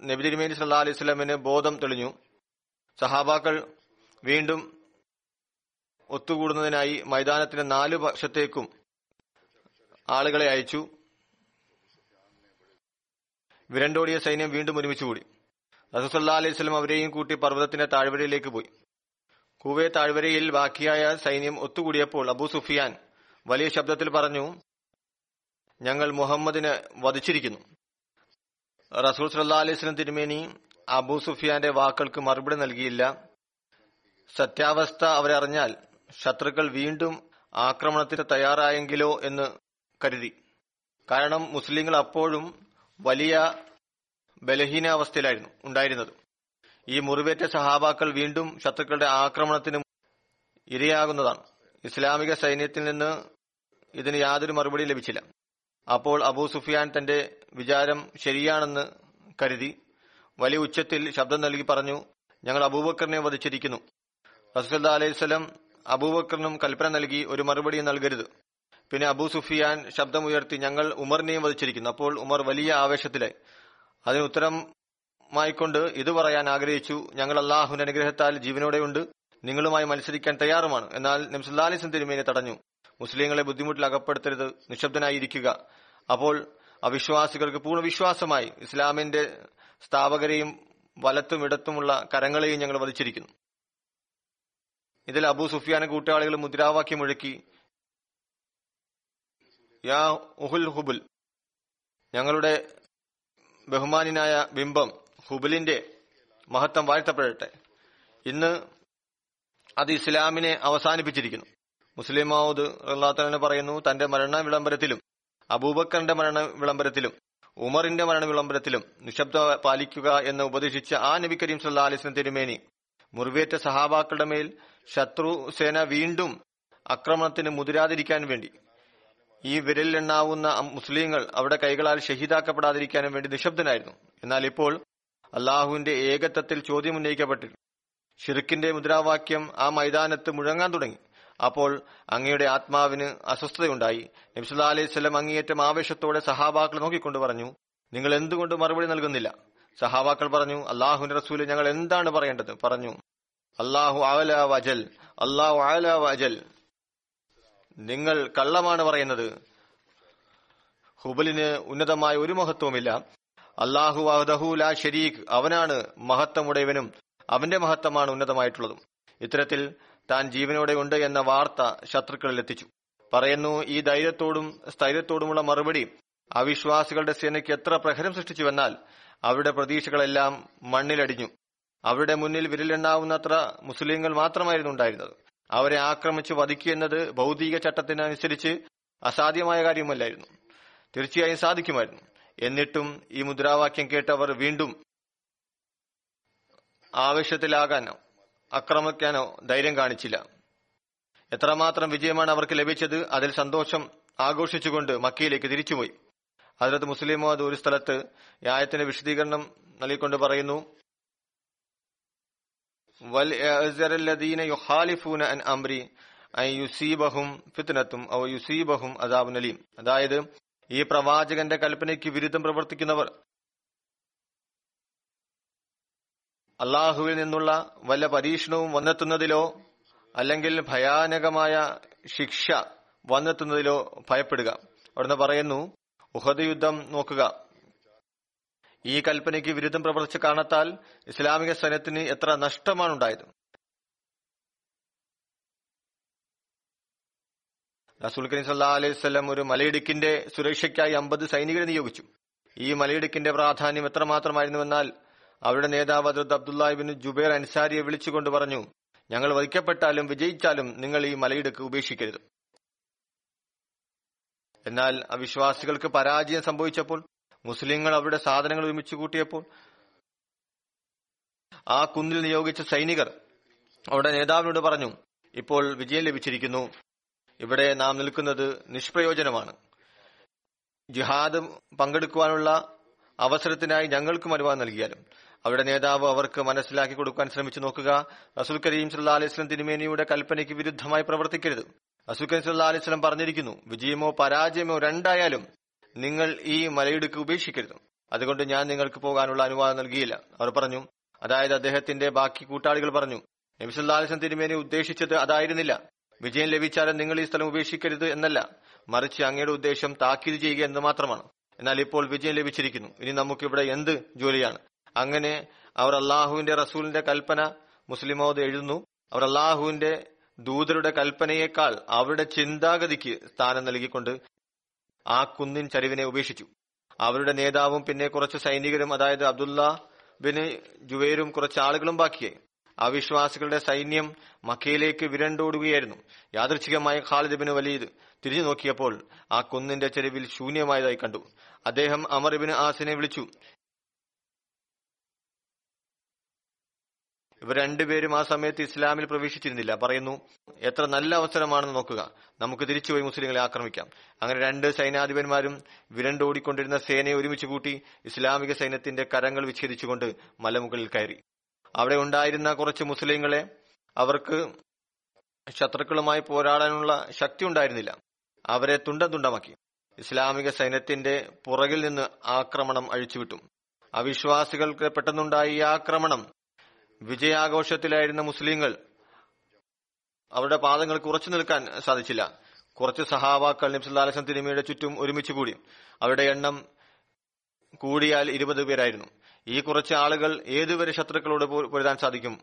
നബി സല്ലാ അലൈഹി സ്വലമിന് ബോധം തെളിഞ്ഞു. സഹാബാക്കൾ വീണ്ടും ഒത്തുകൂടുന്നതിനായി മൈതാനത്തിന്റെ നാല് പക്ഷത്തേക്കും ആളുകളെ അയച്ചു. വിരണ്ടോടിയ സൈന്യം വീണ്ടും ഒരുമിച്ചുകൂടി റസൂസല്ലാ അലൈഹി സ്വലം അവരെയും കൂട്ടി പർവതത്തിന്റെ താഴ്വരയിലേക്ക് പോയി. കൂവെ താഴ്വരയിൽ ബാക്കിയായ സൈന്യം ഒത്തുകൂടിയപ്പോൾ അബൂ സുഫിയാൻ വലിയ ശബ്ദത്തിൽ പറഞ്ഞു ഞങ്ങൾ മുഹമ്മദിനെ വധിച്ചിരിക്കുന്നു. റസൂൽ സല്ലാ അലൈഹി തിരുമേനി അബൂ സുഫിയാന്റെ വാക്കുകൾക്ക് മറുപടി നൽകിയില്ല. സത്യാവസ്ഥ അവരറിഞ്ഞാൽ ശത്രുക്കൾ വീണ്ടും ആക്രമണത്തിന് തയ്യാറായെങ്കിലോ എന്ന് കരുതി. കാരണം മുസ്ലിങ്ങൾ അപ്പോഴും വലിയ ബലഹീനാവസ്ഥയിലായിരുന്നു ഉണ്ടായിരുന്നത്. ഈ മുറിവേറ്റ സഹാബാക്കൾ വീണ്ടും ശത്രുക്കളുടെ ആക്രമണത്തിന് ഇരയാകുന്നതാണ്. ഇസ്ലാമിക സൈന്യത്തിൽ നിന്ന് ഇതിന് യാതൊരു മറുപടി ലഭിച്ചില്ല. അപ്പോൾ അബൂ സുഫിയാൻ തന്റെ വിചാരം ശരിയാണെന്ന് കരുതി വലിയ ഉച്ചത്തിൽ ശബ്ദം നൽകി പറഞ്ഞു ഞങ്ങൾ അബൂബക്കറിനെ വധിച്ചിരിക്കുന്നു. റസൂൽ അലൈഹിസ്ലം അബൂബക്കറിനും കൽപ്പന നൽകി ഒരു മറുപടി നൽകരുത്. പിന്നെ അബൂ സുഫിയാൻ ശബ്ദമുയർത്തി ഞങ്ങൾ ഉമറിനെയും വധിച്ചിരിക്കുന്നു. അപ്പോൾ ഉമർ വലിയ ആവേശത്തിലായി. അതിന് ഉത്തരമായിക്കൊണ്ട് ഇത് പറയാൻ ആഗ്രഹിച്ചു. ഞങ്ങൾ അള്ളാഹുവിന്റെ അനുഗ്രഹത്താൽ ജീവനോടെയുണ്ട്. നിങ്ങളുമായി മത്സരിക്കാൻ തയ്യാറുമാണ്. എന്നാൽ നംസുല്ലാലിസം തിരുമേനെ തടഞ്ഞു. മുസ്ലിങ്ങളെ ബുദ്ധിമുട്ടിൽ അകപ്പെടുത്തരുത്. നിശബ്ദനായിരിക്കുക. അപ്പോൾ അവിശ്വാസികൾക്ക് പൂർണ വിശ്വാസമായി ഇസ്ലാമിന്റെ സ്ഥാപകരെയും വലത്തും ഇടത്തുമുള്ള കരങ്ങളെയും ഞങ്ങൾ വധിച്ചിരിക്കുന്നു. ഇതിൽ അബൂ സുഫിയാന കൂട്ടാളികൾ മുദ്രാവാക്യം മുഴക്കി യാ ഉഹുൽ ഹുബുൽ ഞങ്ങളുടെ ബഹുമാനായ ബിംബം ഹുബുലിന്റെ മഹത്വം വാഴ്ത്തപ്പെടട്ടെ. ഇന്ന് അത് ഇസ്ലാമിനെ അവസാനിപ്പിച്ചിരിക്കുന്നു. മുസ്ലിം മൗദ് അള്ളാഹു പറയുന്നു തന്റെ മരണ വിളംബരത്തിലും അബൂബക്കറിന്റെ മരണ വിളംബരത്തിലും ഉമറിന്റെ മരണ വിളംബരത്തിലും നിശബ്ദ പാലിക്കുക എന്ന് ഉപദേശിച്ച ആ നബി കരീം സല്ലാ അലിസ്ലം തിരുമേനി മുറിവേറ്റ സഹാബാക്കളുടെ മേൽ ശത്രു സേന വീണ്ടും ആക്രമണത്തിന് മുതിരാതിരിക്കാൻ വേണ്ടി ഈ വിരലിലെണ്ണാവുന്ന മുസ്ലിങ്ങൾ അവിടെ കൈകളാൽ ഷഹീദാക്കപ്പെടാതിരിക്കാനും വേണ്ടി നിശബ്ദനായിരുന്നു. എന്നാൽ ഇപ്പോൾ അള്ളാഹുവിന്റെ ഏകത്വത്തിൽ ചോദ്യം ഉന്നയിക്കപ്പെട്ടിരുന്നു. ഷിർക്കിന്റെ മുദ്രാവാക്യം ആ മൈതാനത്ത് മുഴങ്ങാൻ തുടങ്ങി. അപ്പോൾ അങ്ങയുടെ ആത്മാവിന് അസ്വസ്ഥതയുണ്ടായി. നബ്സുല്ലാ അലൈഹി സ്വലം അങ്ങേയറ്റം ആവേശത്തോടെ സഹാബാക്കൾ നോക്കിക്കൊണ്ട് പറഞ്ഞു നിങ്ങൾ എന്തുകൊണ്ട് മറുപടി നൽകുന്നില്ല? സഹാബാക്കൾ പറഞ്ഞു അള്ളാഹുവിന്റെ റസൂൽ ഞങ്ങൾ എന്താണ് പറയേണ്ടത്? പറഞ്ഞു അള്ളാഹു അല വജൽ അള്ളാഹു അല വജൽ. നിങ്ങൾ കള്ളമാണ് പറയുന്നത്. ഹുബലിന് ഉന്നതമായ ഒരു മഹത്വമില്ല അള്ളാഹു അഹദഹു ലാ ഷരീഖ് അവനാണ് മഹത്വമുടയവനും അവന്റെ മഹത്വമാണ് ഉന്നതമായിട്ടുള്ളതും. ഇത്തരത്തിൽ താൻ ജീവനോടെ ഉണ്ട് എന്ന വാർത്ത ശത്രുക്കളിൽ എത്തിച്ചു. പറയുന്നു ഈ ധൈര്യത്തോടും സ്ഥൈര്യത്തോടുമുള്ള മറുപടി അവിശ്വാസികളുടെ സേനയ്ക്ക് എത്ര പ്രഹരം സൃഷ്ടിച്ചുവെന്നാൽ അവരുടെ പ്രതീക്ഷകളെല്ലാം മണ്ണിലടിഞ്ഞു. അവരുടെ മുന്നിൽ വിരലെണ്ണാവുന്നത്ര മുസ്ലിങ്ങൾ മാത്രമായിരുന്നു ഉണ്ടായിരുന്നത്. അവരെ ആക്രമിച്ചു വധിക്കുക എന്നത് ഭൗതിക ചട്ടത്തിനനുസരിച്ച് അസാധ്യമായ കാര്യമല്ലായിരുന്നു തീർച്ചയായും സാധിക്കുമായിരുന്നു. എന്നിട്ടും ഈ മുദ്രാവാക്യം കേട്ടവർ വീണ്ടും ആവേശത്തിലാകാനോ ആക്രമിക്കാനോ ധൈര്യം കാണിച്ചില്ല. എത്രമാത്രം വിജയമാണ് അവർക്ക് ലഭിച്ചത് അതിൽ സന്തോഷം ആഘോഷിച്ചുകൊണ്ട് മക്കയിലേക്ക് തിരിച്ചുപോയി. അതിലത്ത് മുസ്ലിമോ അത് ഒരു സ്ഥലത്ത് ന്യായത്തിന്റെ വിശദീകരണം നൽകിക്കൊണ്ട് പറയുന്നു യുഹാലിഫൂന അൻ അംരി അതായത് ഈ പ്രവാചകന്റെ കൽപ്പനയ്ക്ക് വിരുദ്ധം പ്രവർത്തിക്കുന്നവർ അള്ളാഹുവിൽ നിന്നുള്ള വല്ല പരീക്ഷണവും വന്നെത്തുന്നതിലോ അല്ലെങ്കിൽ ഭയാനകമായ ശിക്ഷ വന്നെത്തുന്നതിലോ ഭയപ്പെടുക. അവിടുന്ന് പറയുന്നു ഉഹദ് യുദ്ധം നോക്കുക. ഈ കൽപ്പനയ്ക്ക് വിരുദ്ധം പ്രവർത്തിച്ച കാരണത്താൽ ഇസ്ലാമിക സൈന്യത്തിന് എത്ര നഷ്ടമാണ് റസൂൽ കരീം സല്ലാ അലൈഹി സ്വലം ഒരു മലയിടുക്കിന്റെ സുരക്ഷയ്ക്കായി അമ്പത് സൈനികരെ നിയോഗിച്ചു. ഈ മലയിടുക്കിന്റെ പ്രാധാന്യം എത്രമാത്രമായിരുന്നുവെന്നാൽ അവരുടെ നേതാവ് ഹദ്രത്ത് അബ്ദുല്ലാഹിബിൻ ജുബേർ അൻസാരിയെ വിളിച്ചുകൊണ്ട് പറഞ്ഞു ഞങ്ങൾ വധിക്കപ്പെട്ടാലും വിജയിച്ചാലും നിങ്ങൾ ഈ മലയിടുക്ക് ഉപേക്ഷിക്കരുത്. എന്നാൽ അവിശ്വാസികൾക്ക് പരാജയം സംഭവിച്ചപ്പോൾ മുസ്ലിങ്ങൾ അവരുടെ സാധനങ്ങൾ ഒരുമിച്ച് കൂട്ടിയപ്പോൾ ആ കുന്നിൽ നിയോഗിച്ച സൈനികർ അവരുടെ നേതാവിനോട് പറഞ്ഞു ഇപ്പോൾ വിജയം ലഭിച്ചിരിക്കുന്നു. ഇവിടെ നാം നിൽക്കുന്നത് നിഷ്പ്രയോജനമാണ്. ജിഹാദ് പങ്കെടുക്കുവാനുള്ള അവസരത്തിനായി ഞങ്ങൾക്കും അനുവാദം നൽകിയാലും അവരുടെ നേതാവ് അവർക്ക് മനസ്സിലാക്കി കൊടുക്കാൻ ശ്രമിച്ചു നോക്കുക. റസൂൽ കരീം സല്ലാ അലൈസ്ലം തിരുമേനിയുടെ കൽപ്പനയ്ക്ക് വിരുദ്ധമായി പ്രവർത്തിക്കരുത്. റസൂൽ കരീം സല്ലാ അലൈസ്ലം പറഞ്ഞിരിക്കുന്നു വിജയമോ പരാജയമോ രണ്ടായാലും നിങ്ങൾ ഈ മലയിടുക്ക് ഉപേക്ഷിക്കരുത്. അതുകൊണ്ട് ഞാൻ നിങ്ങൾക്ക് പോകാനുള്ള അനുവാദം നൽകിയില്ല. അവർ പറഞ്ഞു അതായത് അദ്ദേഹത്തിന്റെ ബാക്കി കൂട്ടാളികൾ പറഞ്ഞു നബിസുല്ലാസ്ലം തിരുമേനി ഉദ്ദേശിച്ചത് അതായിരുന്നില്ല. വിജയം ലഭിച്ചാലും നിങ്ങൾ ഈ സ്ഥലം ഉപേക്ഷിക്കരുത് എന്നല്ല. മറിച്ച് അങ്ങയുടെ ഉദ്ദേശം താക്കീത് ചെയ്യുക എന്ന് മാത്രമാണ്. എന്നാൽ ഇപ്പോൾ വിജയം ലഭിച്ചിരിക്കുന്നു. ഇനി നമുക്കിവിടെ എന്ത് ജോലിയാണ്? അങ്ങനെ അവർ അള്ളാഹുവിന്റെ റസൂലിന്റെ കൽപ്പന മുസ്ലിമോദ് എഴുതുന്നു. അവർ അള്ളാഹുവിന്റെ ദൂതരുടെ കൽപ്പനയേക്കാൾ അവരുടെ ചിന്താഗതിക്ക് സ്ഥാനം നൽകിക്കൊണ്ട് ആ കുന്നിൻ ചരിവിനെ ഉപേക്ഷിച്ചു. അവരുടെ നേതാവും പിന്നെ കുറച്ച് സൈനികരും അതായത് അബ്ദുല്ല ബിന് ജുവേരും കുറച്ച് ആളുകളും ബാക്കിയായി. അവിശ്വാസികളുടെ സൈന്യം മക്കയിലേക്ക് വിരണ്ടോടുകയായിരുന്നു. യാദൃച്ഛികമായ ഖാലിദ് ബിൻ വലീദ് തിരിഞ്ഞു നോക്കിയപ്പോൾ ആ കുന്നിന്റെ ചെരുവിൽ ശൂന്യമായതായി കണ്ടു. അദ്ദേഹം അമർ ബിൻ ആസിനെ വിളിച്ചു. ഇവർ രണ്ടുപേരും ആ സമയത്ത് ഇസ്ലാമിൽ പ്രവേശിച്ചിരുന്നില്ല. പറയുന്നു എത്ര നല്ല അവസരമാണെന്ന് നോക്കുക. നമുക്ക് തിരിച്ചുപോയി മുസ്ലിങ്ങളെ ആക്രമിക്കാം. അങ്ങനെ രണ്ട് സൈനാധിപന്മാരും വിരണ്ടോടിക്കൊണ്ടിരുന്ന സേനയെ ഒരുമിച്ച് കൂട്ടി ഇസ്ലാമിക സൈന്യത്തിന്റെ കരങ്ങൾ വിച്ഛേദിച്ചുകൊണ്ട് മലമുകളിൽ കയറി. അവിടെ ഉണ്ടായിരുന്ന കുറച്ച് മുസ്ലിങ്ങളെ അവർക്ക് ശത്രുക്കളുമായി പോരാടാനുള്ള ശക്തി ഉണ്ടായിരുന്നില്ല. അവരെ തുണ്ടം തുണ്ടമാക്കി. ഇസ്ലാമിക സൈന്യത്തിന്റെ പുറകിൽ നിന്ന് ആക്രമണം അഴിച്ചുവിട്ടു. അവിശ്വാസികൾക്ക് പെട്ടെന്നുണ്ടായ ഈ ആക്രമണം വിജയാഘോഷത്തിലായിരുന്ന മുസ്ലിങ്ങൾ അവരുടെ പാദങ്ങൾക്ക് ഉറച്ചു നിൽക്കാൻ സാധിച്ചില്ല. കുറച്ച് സഹാവാക്കൾ നബ്സുല്ലാസ്ലം തിരുമിയുടെ ചുറ്റും ഒരുമിച്ച് കൂടി. അവരുടെ എണ്ണം കൂടിയാൽ ഇരുപത് പേരായിരുന്നു. ഈ കുറച്ച് ആളുകൾ ഏതുവരെ ശത്രുക്കളോട് പൊരുതാൻ സാധിക്കും?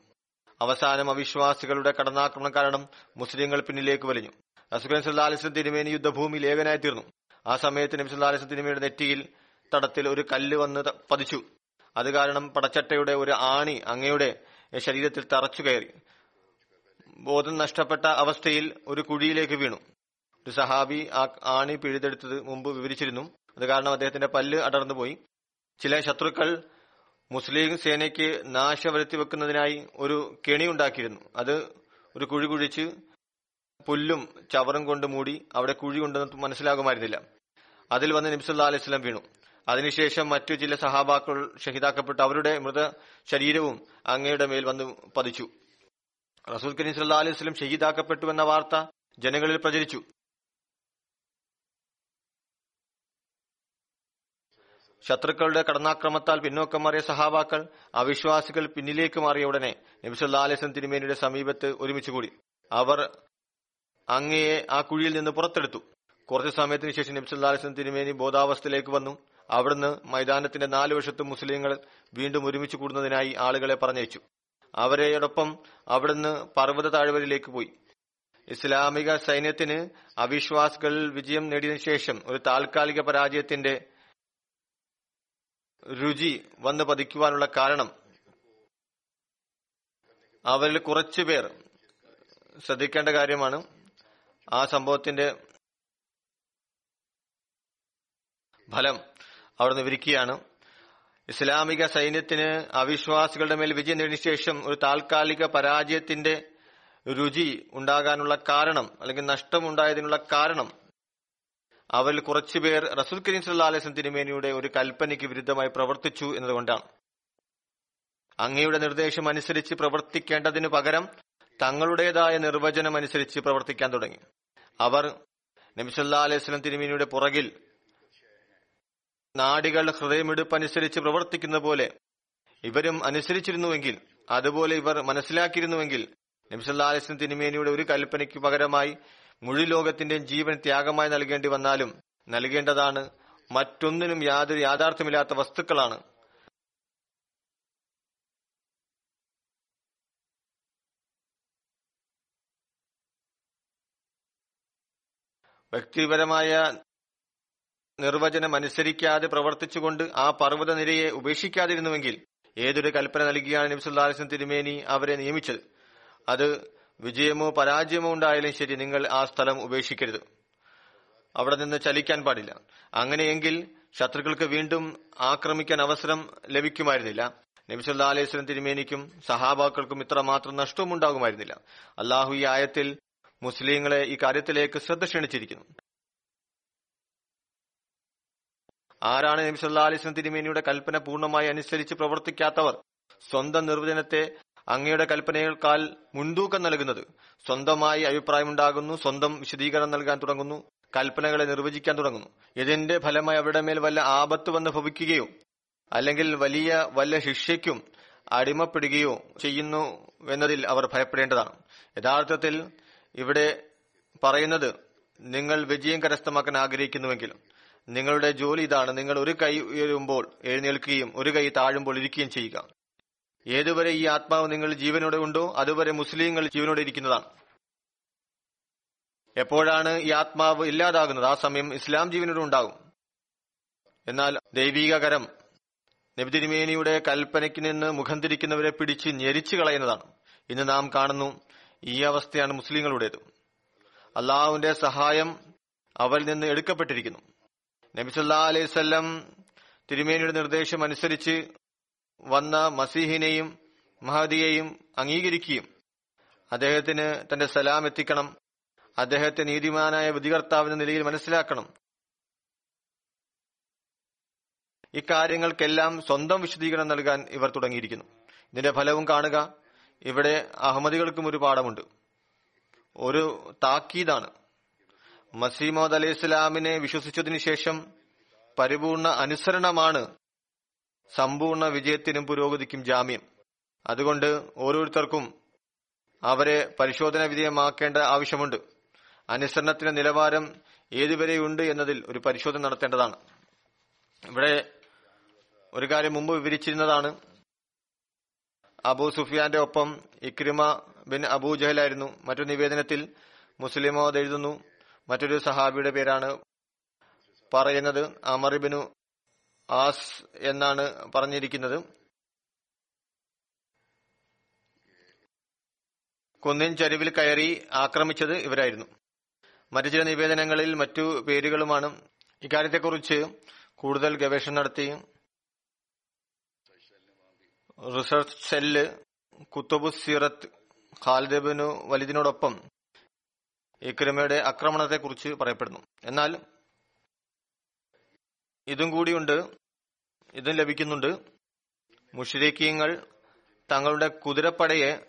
അവസാനം അവിശ്വാസികളുടെ കടന്നാക്രമണം കാരണം മുസ്ലിങ്ങൾ പിന്നിലേക്ക് വലിഞ്ഞു. റസുഖൻ സല്ലാസ്ലം തിരുമേനി യുദ്ധഭൂമിയിൽ ഏകനായി തീർന്നു. ആ സമയത്ത് നബി സല്ലാസ്ലം തിരുമേനിയുടെ നെറ്റിയിൽ തടത്തിൽ ഒരു കല്ല് വന്ന് പതിച്ചു. അത് കാരണം പടച്ചട്ടയുടെ ഒരു ആണി അങ്ങയുടെ ശരീരത്തിൽ തറച്ചു കയറി. ബോധം നഷ്ടപ്പെട്ട അവസ്ഥയിൽ ഒരു കുഴിയിലേക്ക് വീണു. ഒരു സഹാബി ആ ആണി പിഴുതെടുത്തത് മുമ്പ് വിവരിച്ചിരുന്നു. അത് കാരണം അദ്ദേഹത്തിന്റെ പല്ല് അടർന്നുപോയി. ചില ശത്രുക്കൾ മുസ്ലിം സേനയ്ക്ക് നാശ വരുത്തി വെക്കുന്നതിനായി ഒരു കെണി ഉണ്ടാക്കിയിരുന്നു. അത് ഒരു കുഴി കുഴിച്ച് പുല്ലും ചവറും കൊണ്ട് മൂടി അവിടെ കുഴി ഉണ്ടെന്ന് മനസ്സിലാകുമായിരുന്നില്ല. അതിൽ വന്ന് നബ്സുല്ലാ അലൈഹി സ്വലം വീണു. അതിനുശേഷം മറ്റു ചില സഹാബാക്കൾ ഷഹിദാക്കപ്പെട്ട്. അവരുടെ മൃത ശരീരവും അങ്ങയുടെ മേൽ വന്ന് പതിച്ചു. റസൂൽ കരീം സല്ലാ അലൈഹി സ്വലം ഷഹീദാക്കപ്പെട്ടു എന്ന വാർത്ത ജനങ്ങളിൽ പ്രചരിച്ചു. ശത്രുക്കളുടെ കടന്നാക്രമത്താൽ പിന്നോക്കം മാറിയ സഹാബാക്കൾ അവിശ്വാസികൾ പിന്നിലേക്ക് മാറിയ ഉടനെ നബിസല്ലാ തിരുമേനിയുടെ സമീപത്ത് ഒരുമിച്ചുകൂടി അവർ അങ്ങയെ ആ കുഴിയിൽ നിന്ന് പുറത്തെടുത്തു. കുറച്ചു സമയത്തിന് ശേഷം നബിസല്ലാ തിരുമേനി ബോധാവസ്ഥയിലേക്ക് വന്നു. അവിടുന്ന് മൈതാനത്തിന്റെ നാലു വശത്തും മുസ്ലിങ്ങൾ വീണ്ടും ഒരുമിച്ച് കൂടുന്നതിനായി ആളുകളെ പറഞ്ഞയച്ചു. അവരെയോടൊപ്പം അവിടുന്ന് പർവത താഴ്വരയിലേക്ക് പോയി. ഇസ്ലാമിക സൈന്യത്തിന് അവിശ്വാസികൾ വിജയം നേടിയതിനു ശേഷം ഒരു താൽക്കാലിക പരാജയത്തിന്റെ രുചി വന്ന് പതിക്കുവാനുള്ള കാരണം. അവരിൽ കുറച്ചു പേർ ശ്രദ്ധിക്കേണ്ട കാര്യമാണ്. ആ സംഭവത്തിന്റെ ഫലം അവിടുന്ന് വിരിക്കുകയാണ്. ഇസ്ലാമിക സൈന്യത്തിന് അവിശ്വാസികളുടെ മേൽ വിജയം നേടിയ ശേഷം ഒരു താൽക്കാലിക പരാജയത്തിന്റെ രുചി ഉണ്ടാകാനുള്ള കാരണം അല്ലെങ്കിൽ നഷ്ടമുണ്ടായതിനുള്ള കാരണം അവരിൽ കുറച്ചുപേർ റസൂൽ കരീം സല്ലാ അലൈഹി തിരുമേനിയുടെ ഒരു കൽപ്പനയ്ക്ക് വിരുദ്ധമായി പ്രവർത്തിച്ചു എന്നതുകൊണ്ടാണ്. അങ്ങയുടെ നിർദ്ദേശം അനുസരിച്ച് പ്രവർത്തിക്കേണ്ടതിനു പകരം തങ്ങളുടേതായ നിർവചനം അനുസരിച്ച് പ്രവർത്തിക്കാൻ തുടങ്ങി. അവർ നബിസല്ലാ അലൈഹി സ്വലം തിരുമേനിയുടെ പുറകിൽ നാടികൾ ഹൃദയമെടുപ്പനുസരിച്ച് പ്രവർത്തിക്കുന്ന പോലെ ഇവരും അനുസരിച്ചിരുന്നുവെങ്കിൽ അതുപോലെ ഇവർ മനസ്സിലാക്കിയിരുന്നുവെങ്കിൽ നബിസല്ലാ അലൈഹി സ്വലം തിരുമേനിയുടെ ഒരു കൽപ്പനയ്ക്ക് പകരമായി മുഴു ലോകത്തിന്റെയും ജീവൻ ത്യാഗമായി നൽകേണ്ടി വന്നാലും നൽകേണ്ടതാണ് മറ്റൊന്നിനും യാതൊരു യാഥാർത്ഥ്യമില്ലാത്ത വസ്തുക്കളാണ്. വ്യക്തിപരമായ നിർവചനം അനുസരിക്കാതെ പ്രവർത്തിച്ചുകൊണ്ട് ആ പർവത നിരയെ ഉപേക്ഷിക്കാതിരുന്നുവെങ്കിൽ ഏതൊരു കൽപ്പന നൽകിയാണ് നബ്സുല്ലാസ്ലം തിരുമേനി അവരെ നിയമിച്ചത്? അത് വിജയമോ പരാജയമോ ഉണ്ടായാലും ശരി നിങ്ങൾ ആ സ്ഥലം ഉപേക്ഷിക്കരുത്. അവിടെ നിന്ന് ചലിക്കാൻ പാടില്ല. അങ്ങനെയെങ്കിൽ ശത്രുക്കൾക്ക് വീണ്ടും ആക്രമിക്കാൻ അവസരം ലഭിക്കുമായിരുന്നില്ല. നബിസുല്ലാ അലൈഹി സ്വലം തിരുമേനിക്കും സഹാബാക്കൾക്കും ഇത്രമാത്രം നഷ്ടവും ഉണ്ടാകുമായിരുന്നില്ല അള്ളാഹു ഈ ആയത്തിൽ മുസ്ലിങ്ങളെ ഈ കാര്യത്തിലേക്ക് ശ്രദ്ധ ക്ഷണിച്ചിരിക്കുന്നു. ആരാണ് നബി അലൈഹിസ്ലം അലൈഹി തിരുമേനിയുടെ കൽപ്പന പൂർണമായി അനുസരിച്ച് പ്രവർത്തിക്കാത്തവർ? സ്വന്തം നിർവചനത്തെ അങ്ങയുടെ കൽപ്പനകൾക്കാൽ മുൻതൂക്കം നൽകുന്നത്. സ്വന്തമായി അഭിപ്രായമുണ്ടാകുന്നു സ്വന്തം വിശദീകരണം നൽകാൻ തുടങ്ങുന്നു കൽപ്പനകളെ നിർവചിക്കാൻ തുടങ്ങുന്നു. ഇതിന്റെ ഫലമായി അവരുടെ മേൽ വല്ല ആപത്ത് വന്ന് ഭവിക്കുകയോ അല്ലെങ്കിൽ വലിയ വല്ല ശിക്ഷയ്ക്കും അടിമപ്പെടുകയോ ചെയ്യുന്നു എന്നതിൽ അവർ ഭയപ്പെടേണ്ടതാണ്. യഥാർത്ഥത്തിൽ ഇവിടെ പറയുന്നത് നിങ്ങൾ വിജയം കരസ്ഥമാക്കാൻ ആഗ്രഹിക്കുന്നുവെങ്കിലും നിങ്ങളുടെ ജോലി ഇതാണ്. നിങ്ങൾ ഒരു കൈ ഉയരുമ്പോൾ എഴുന്നേൽക്കുകയും ഒരു കൈ താഴുമ്പോൾ ഇരിക്കുകയും ചെയ്യുക. ഏതുവരെ ഈ ആത്മാവ് നിങ്ങൾ ജീവനോടെ ഉണ്ടോ അതുവരെ മുസ്ലിങ്ങൾ ജീവനോടെ ഇരിക്കുന്നതാണ്. എപ്പോഴാണ് ഈ ആത്മാവ് ഇല്ലാതാകുന്നത്? ആ സമയം ഇസ്ലാം ജീവനോടെ ഉണ്ടാകും. എന്നാൽ ദൈവിക കരം നബിതിരുമേനിയുടെ കൽപ്പനയ്ക്ക് നിന്ന് മുഖം തിരിക്കുന്നവരെ പിടിച്ച് ഞെരിച്ചു കളയുന്നതാണ്. ഇന്ന് നാം കാണുന്നു ഈ അവസ്ഥയാണ് മുസ്ലിങ്ങളുടേത്. അള്ളാഹുവിന്റെ സഹായം അവരിൽ നിന്ന് എടുക്കപ്പെട്ടിരിക്കുന്നു. നബിസല്ലാ അലൈവല്ലം തിരുമേനിയുടെ നിർദ്ദേശം അനുസരിച്ച് വന്ന മസീഹിനെയും മഹദിയെയും അംഗീകരിക്കുകയും അദ്ദേഹത്തിന് തന്റെ സലാം എത്തിക്കണം. അദ്ദേഹത്തെ നീതിമാനായ വിധികർത്താവിന്റെ നിലയിൽ മനസ്സിലാക്കണം. ഇക്കാര്യങ്ങൾക്കെല്ലാം സ്വന്തം വിശദീകരണം നൽകാൻ ഇവർ തുടങ്ങിയിരിക്കുന്നു. ഇതിന്റെ ഫലവും കാണുക. ഇവിടെ അഹമ്മദികൾക്കും ഒരു പാഠമുണ്ട്. ഒരു താക്കീതാണ്. മസീമോദ് അലൈഹി ഇസ്ലാമിനെ വിശ്വസിച്ചതിനു ശേഷം പരിപൂർണ അനുസരണമാണ് സമ്പൂർണ വിജയത്തിനും പുരോഗതിക്കും ജാമ്യം. അതുകൊണ്ട് ഓരോരുത്തർക്കും അവരെ പരിശോധന വിധേയമാക്കേണ്ട ആവശ്യമുണ്ട്. അനുസരണത്തിന്റെ നിലവാരം ഏതുവരെയുണ്ട് എന്നതിൽ ഒരു പരിശോധന നടത്തേണ്ടതാണ്. ഇവിടെ ഒരു കാര്യം മുമ്പ് വിവരിച്ചിരുന്നതാണ്. അബൂ സുഫിയാന്റെ ഒപ്പം ഇക്രിമ ബിൻ അബൂ ജഹലായിരുന്നു. മറ്റൊരു നിവേദനത്തിൽ മുസ്ലിമോ എഴുതുന്നു. മറ്റൊരു സഹാബിയുടെ പേരാണ് പറയുന്നത് അമറിബിനു ആസ് എന്നാണ് പറഞ്ഞിരിക്കുന്നത്. കുന്നിൻ ചരിവിൽ കയറി ആക്രമിച്ചത് ഇവരായിരുന്നു. മറ്റു ചില നിവേദനങ്ങളിൽ മറ്റു പേരുകളുമാണ്. ഇക്കാര്യത്തെക്കുറിച്ച് കൂടുതൽ ഗവേഷണം നടത്തി റിസർച്ച് സെല്ല് കുത്തുബു സീറത്ത് ഖാലിദബിനു വലിദിനോടൊപ്പം ഇക്രിമയുടെ ആക്രമണത്തെക്കുറിച്ച് പറയപ്പെടുന്നു. എന്നാൽ ഇതും കൂടിയുണ്ട്. ഇതും ലഭിക്കുന്നുണ്ട്. മുഷരിക്കീങ്ങൾ തങ്ങളുടെ കുതിരപ്പടയെ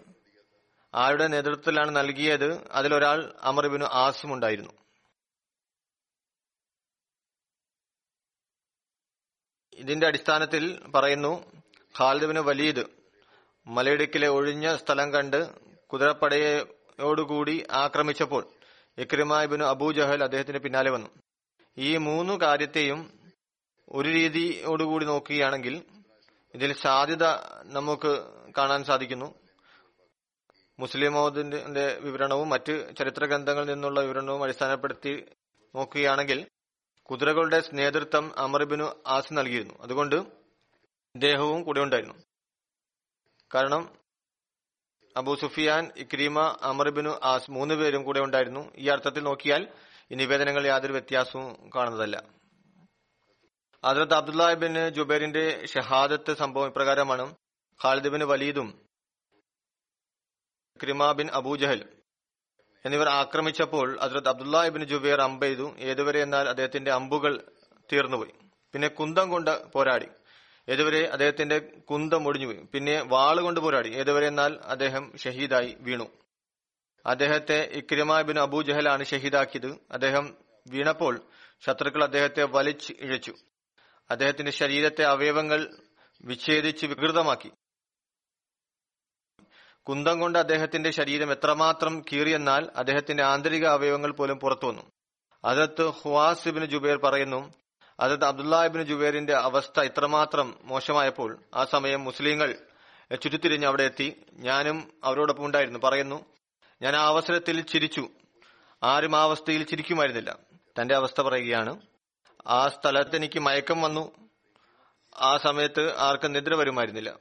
ആരുടെ നേതൃത്വത്തിലാണ് നൽകിയത്? അതിലൊരാൾ അമർബിനു ആസും ഉണ്ടായിരുന്നു. ഇതിന്റെ അടിസ്ഥാനത്തിൽ പറയുന്നു ഖാലിദിന് വലീദ് മലയിടുക്കിലെ ഒഴിഞ്ഞ സ്ഥലം കണ്ട് കുതിരപ്പടയോടുകൂടി ആക്രമിച്ചപ്പോൾ ഇക്രിമ ഇക്രിമാബിന് അബൂജഹൽ അദ്ദേഹത്തിന് പിന്നാലെ വന്നു. ഈ മൂന്ന് കാര്യത്തെയും ഒരു രീതിയോടുകൂടി നോക്കുകയാണെങ്കിൽ ഇതിൽ സാധ്യത നമുക്ക് കാണാൻ സാധിക്കുന്നു. മുസ്ലിം മോദിന്റെ വിവരണവും മറ്റ് ചരിത്ര ഗ്രന്ഥങ്ങളിൽ നിന്നുള്ള വിവരണവും അടിസ്ഥാനപ്പെടുത്തി നോക്കുകയാണെങ്കിൽ കുതിരകളുടെ നേതൃത്വം അമർബിനു ആസ് നൽകിയിരുന്നു. അതുകൊണ്ട് ഇദ്ദേഹവും കൂടെ ഉണ്ടായിരുന്നു. കാരണം അബൂ സുഫിയാൻ ഇക്രീമ അമർബിനു ആസ് മൂന്ന് പേരും കൂടെ ഉണ്ടായിരുന്നു. ഈ അർത്ഥത്തിൽ നോക്കിയാൽ ഈ നിവേദനങ്ങളിൽ യാതൊരു വ്യത്യാസവും കാണുന്നതല്ല. ഹജറത്ത് അബ്ദുല്ലാഹിബിൻ ജുബൈറിന്റെ ഷഹാദത്ത് സംഭവം ഇപ്രകാരമാണ്. ഖാലിദ് ബിൻ വലീദും ക്രിമ ബിൻ അബൂജഹൽ എന്നിവർ ആക്രമിച്ചപ്പോൾ ഹജറത്ത് അബ്ദുല്ലാഹിബിൻ ജുബൈർ അമ്പെയ്തു ഏതുവരെ എന്നാൽ അദ്ദേഹത്തിന്റെ അമ്പുകൾ തീർന്നുപോയി. പിന്നെ കുന്തം കൊണ്ട് പോരാടി. ഏതുവരെ അദ്ദേഹത്തിന്റെ കുന്തം ഒടിഞ്ഞുപോയി. പിന്നെ വാൾ കൊണ്ട് പോരാടി. ഏതുവരെ എന്നാൽ അദ്ദേഹം ഷഹീദായി വീണു. അദ്ദേഹത്തെ ഇക്രിമ ബിൻ ആണ് ഷഹീദാക്കിയത്. അദ്ദേഹം വീണപ്പോൾ ശത്രുക്കൾ അദ്ദേഹത്തെ വലിച്ച് ഇഴച്ചു. അദ്ദേഹത്തിന്റെ ശരീരത്തെ അവയവങ്ങൾ വിച്ഛേദിച്ച് വികൃതമാക്കി. കുന്തം കൊണ്ട് അദ്ദേഹത്തിന്റെ ശരീരം എത്രമാത്രം കീറിയെന്നാൽ അദ്ദേഹത്തിന്റെ ആന്തരിക അവയവങ്ങൾ പോലും പുറത്തു വന്നു. അതത് ഹുവാസിബിന് ജുബേർ പറയുന്നു അതത് അബ്ദുല്ലാഹിബിന് ജുബേറിന്റെ അവസ്ഥ ഇത്രമാത്രം മോശമായപ്പോൾ ആ സമയം മുസ്ലിങ്ങൾ ചുറ്റിത്തിരിഞ്ഞ് അവിടെ എത്തി. ഞാനും അവരോടൊപ്പം ഉണ്ടായിരുന്നു. പറയുന്നു ഞാൻ ആ അവസരത്തിൽ ചിരിച്ചു. ആരും ആ അവസ്ഥയിൽ ചിരിക്കുമായിരുന്നില്ല. തന്റെ അവസ്ഥ പറയുകയാണ് ആ സ്ഥലത്ത് എനിക്ക് മയക്കം വന്നു. ആ സമയത്ത് ആർക്കും നിദ്ര വരുമായിരുന്നില്ല.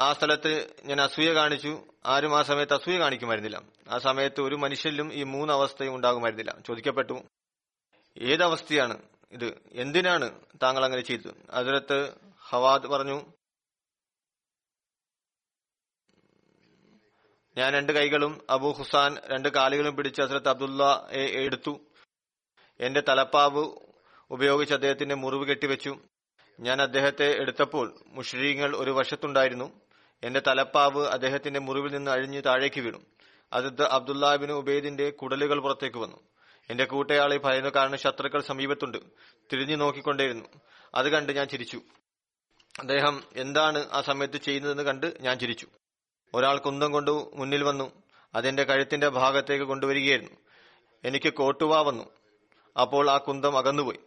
ആ സ്ഥലത്ത് ഞാൻ അസൂയ കാണിച്ചു. ആരും ആ സമയത്ത് അസൂയ കാണിക്കുമായിരുന്നില്ല. ആ സമയത്ത് ഒരു മനുഷ്യരിലും ഈ മൂന്ന് അവസ്ഥയും ഉണ്ടാകുമായിരുന്നില്ല. ചോദിക്കപ്പെട്ടു ഏതവസ്ഥയാണ് ഇത്? എന്തിനാണ് താങ്കൾ അങ്ങനെ ചെയ്തത്? അതിലത്ത് ഹവാദ് പറഞ്ഞു ഞാൻ രണ്ട് കൈകളും അബു ഹുസാൻ രണ്ട് കാലുകളും പിടിച്ച് അസരത്ത് അബ്ദുള്ള എടുത്തു. എന്റെ തലപ്പാവ് ഉപയോഗിച്ച് അദ്ദേഹത്തിന്റെ മുറിവ് കെട്ടിവെച്ചു. ഞാൻ അദ്ദേഹത്തെ എടുത്തപ്പോൾ മുഷ്രീങ്ങൾ ഒരു വശത്തുണ്ടായിരുന്നു. എന്റെ തലപ്പാവ് അദ്ദേഹത്തിന്റെ മുറിവിൽ നിന്ന് അഴിഞ്ഞ് താഴേക്ക് വീണു. അത് അബ്ദുല്ലാബിന് ഉബൈദിന്റെ കുടലുകൾ പുറത്തേക്ക് വന്നു. എന്റെ കൂട്ടയാളെ ഭയന്നു കാരണം ശത്രുക്കൾ സമീപത്തുണ്ട്. തിരിഞ്ഞു നോക്കിക്കൊണ്ടേയിരുന്നു. അത് കണ്ട് ഞാൻ ചിരിച്ചു. അദ്ദേഹം എന്താണ് ആ സമയത്ത് ചെയ്യുന്നതെന്ന് കണ്ട് ഞാൻ ചിരിച്ചു. ഒരാൾ കുന്തം കൊണ്ട് മുന്നിൽ വന്നു. അതെന്റെ കഴുത്തിന്റെ ഭാഗത്തേക്ക് കൊണ്ടുവരികയായിരുന്നു. എനിക്ക് കോട്ടുവ വന്നു. അപ്പോൾ ആ കുന്തം അകന്നുപോയി.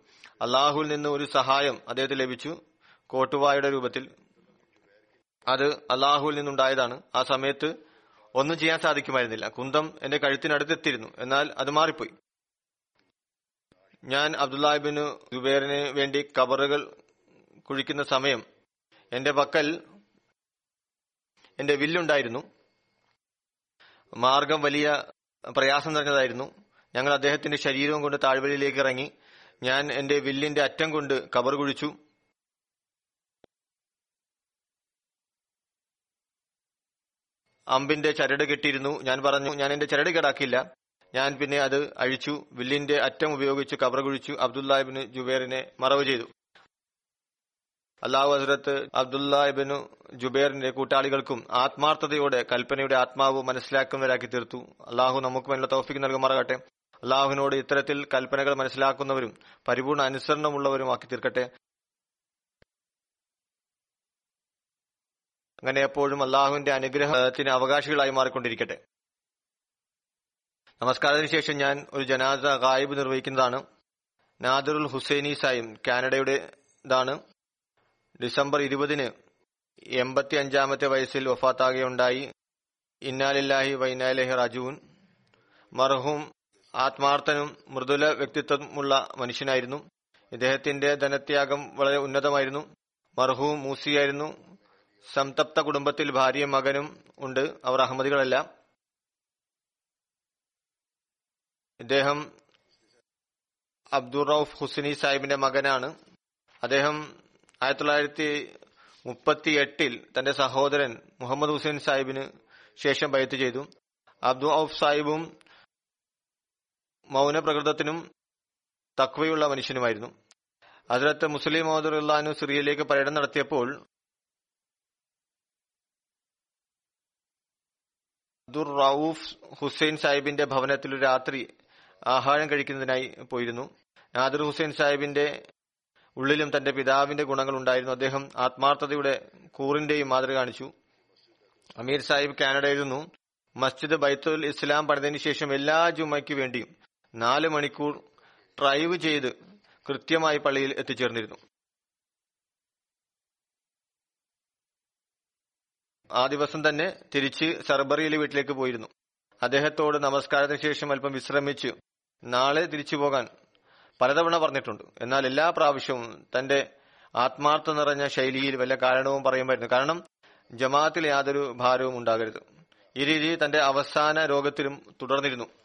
അള്ളാഹുവിൽ നിന്ന് ഒരു സഹായം അദ്ദേഹത്തിന് ലഭിച്ചു. കോട്ടുവായുടെ രൂപത്തിൽ. അത് അള്ളാഹുവിൽ നിന്നുണ്ടായതാണ്. ആ സമയത്ത് ഒന്നും ചെയ്യാൻ സാധിക്കുമായിരുന്നില്ല. കുന്തം എന്റെ കഴുത്തിനടുത്തെത്തിയിരുന്നു. എന്നാൽ അത് മാറിപ്പോയി. ഞാൻ അബ്ദുല്ലാഹിബിന് ജുബേറിന് വേണ്ടി കബറുകൾ കുഴിക്കുന്ന സമയം എന്റെ പക്കൽ എന്റെ വില്ലുണ്ടായിരുന്നു. മാർഗം വലിയ പ്രയാസം നിറഞ്ഞതായിരുന്നു. ഞങ്ങൾ അദ്ദേഹത്തിന്റെ ശരീരവും കൊണ്ട് താഴ്വരയിലേക്ക് ഇറങ്ങി. ഞാൻ എന്റെ വില്ലിന്റെ അറ്റം കൊണ്ട് കവർ കുഴിച്ചു. അമ്പിന്റെ ചരട് കെട്ടിയിരുന്നു. ഞാൻ പറഞ്ഞു ഞാൻ എന്റെ ചരട് കേടാക്കില്ല ഞാൻ പിന്നെ അത് അഴിച്ചു. വില്ലിന്റെ അറ്റം ഉപയോഗിച്ച് കവർ കുഴിച്ചു. അബ്ദുല്ലാഹിബിന് ജുബേറിനെ മറവ് ചെയ്തു. അള്ളാഹു ഹസരത്ത് അബ്ദുല്ലാഹിബിനു ജുബേറിന്റെ കൂട്ടാളികൾക്കും ആത്മാർത്ഥതയോടെ കൽപ്പനയുടെ ആത്മാവ് മനസ്സിലാക്കുന്നവരാക്കി തീർത്തു. അള്ളാഹു നമുക്ക് വേണ്ട തോഫിക്ക് നൽകുമാറാകട്ടെ. അള്ളാഹുവിനോട് ഇത്തരത്തിൽ കൽപ്പനകൾ മനസ്സിലാക്കുന്നവരും പരിപൂർണ അനുസരണമുള്ളവരും ആക്കി തീർക്കട്ടെ. അങ്ങനെ എപ്പോഴും അള്ളാഹുവിന്റെ അനുഗ്രഹത്തിന് അവകാശികളായി മാറിക്കൊണ്ടിരിക്കട്ടെ. നമസ്കാരത്തിന് ശേഷം ഞാൻ ഒരു ജനാദ ഗായിബ് നിർവഹിക്കുന്നതാണ്. നാദറുൽ ഹുസൈനി കാനഡയുടെ ഇതാണ് ഡിസംബർ ഇരുപതിന് എൺപത്തി അഞ്ചാമത്തെ വയസ്സിൽ വഫാത്താകുകയുണ്ടായി. ഇന്നാലില്ലാഹി വൈനാലഹി റാജുവിൻ മർഹൂം ആത്മാർത്ഥനും മൃദുല വ്യക്തിത്വമുള്ള മനുഷ്യനായിരുന്നു. ഇദ്ദേഹത്തിന്റെ ധനത്യാഗം വളരെ ഉന്നതമായിരുന്നു. മർഹു മൂസിയായിരുന്നു. സംതപ്ത കുടുംബത്തിൽ ഭാര്യയും മകനും ഉണ്ട്. അവർ അഹമ്മദികളല്ല. ഇദ്ദേഹം അബ്ദുൾ റൌഫ് ഹുസൈനി സാഹിബിന്റെ മകനാണ്. അദ്ദേഹം ആയിരത്തി തൊള്ളായിരത്തി മുപ്പത്തി എട്ടിൽ തന്റെ സഹോദരൻ മുഹമ്മദ് ഹുസൈൻ സാഹിബിന് ശേഷം ബയത്ത് ചെയ്തു. അബ്ദു ഔഫ് സാഹിബും മൗനപ്രകൃതത്തിനും തക്വയുള്ള മനുഷ്യനുമായിരുന്നു. അതിലത്ത് മുസ്ലിം മോദുറുല്ലാനു സിറിയയിലേക്ക് പര്യടനം നടത്തിയപ്പോൾ അബ്ദുർ റൌഫ് ഹുസൈൻ സാഹിബിന്റെ ഭവനത്തിൽ ഒരു രാത്രി ആഹാരം കഴിക്കുന്നതിനായി പോയിരുന്നു. നാദിർ ഹുസൈൻ സാഹിബിന്റെ ഉള്ളിലും തന്റെ പിതാവിന്റെ ഗുണങ്ങൾ ഉണ്ടായിരുന്നു. അദ്ദേഹം ആത്മാർത്ഥതയുടെ കൂറിന്റെയും മാതൃക കാണിച്ചു. അമീർ സാഹിബ് കാനഡയായിരുന്നു മസ്ജിദ് ബൈത്തുൽ ഇസ്ലാം പണിതതിനു ശേഷം എല്ലാ ജുമയ്ക്കു വേണ്ടിയും നാല് മണിക്കൂർ ഡ്രൈവ് ചെയ്ത് കൃത്യമായി പള്ളിയിൽ എത്തിച്ചേർന്നിരുന്നു. ആ ദിവസം തന്നെ തിരിച്ച് സർബറിയിലെ വീട്ടിലേക്ക് പോയിരുന്നു. അദ്ദേഹത്തോട് നമസ്കാരത്തിന് ശേഷം അല്പം വിശ്രമിച്ച് നാളെ തിരിച്ചു പോകാൻ പലതവണ പറഞ്ഞിട്ടുണ്ട്. എന്നാൽ എല്ലാ പ്രാവശ്യവും തന്റെ ആത്മാർത്ഥ നിറഞ്ഞ ശൈലിയിൽ വല്ല കാരണവും പറയുമായിരുന്നു. കാരണം ജമാഅത്തിൽ യാതൊരു ഭാരവും ഉണ്ടാകരുത്. ഈ രീതി തന്റെ അവസാന രോഗത്തിലും തുടർന്നിരുന്നു.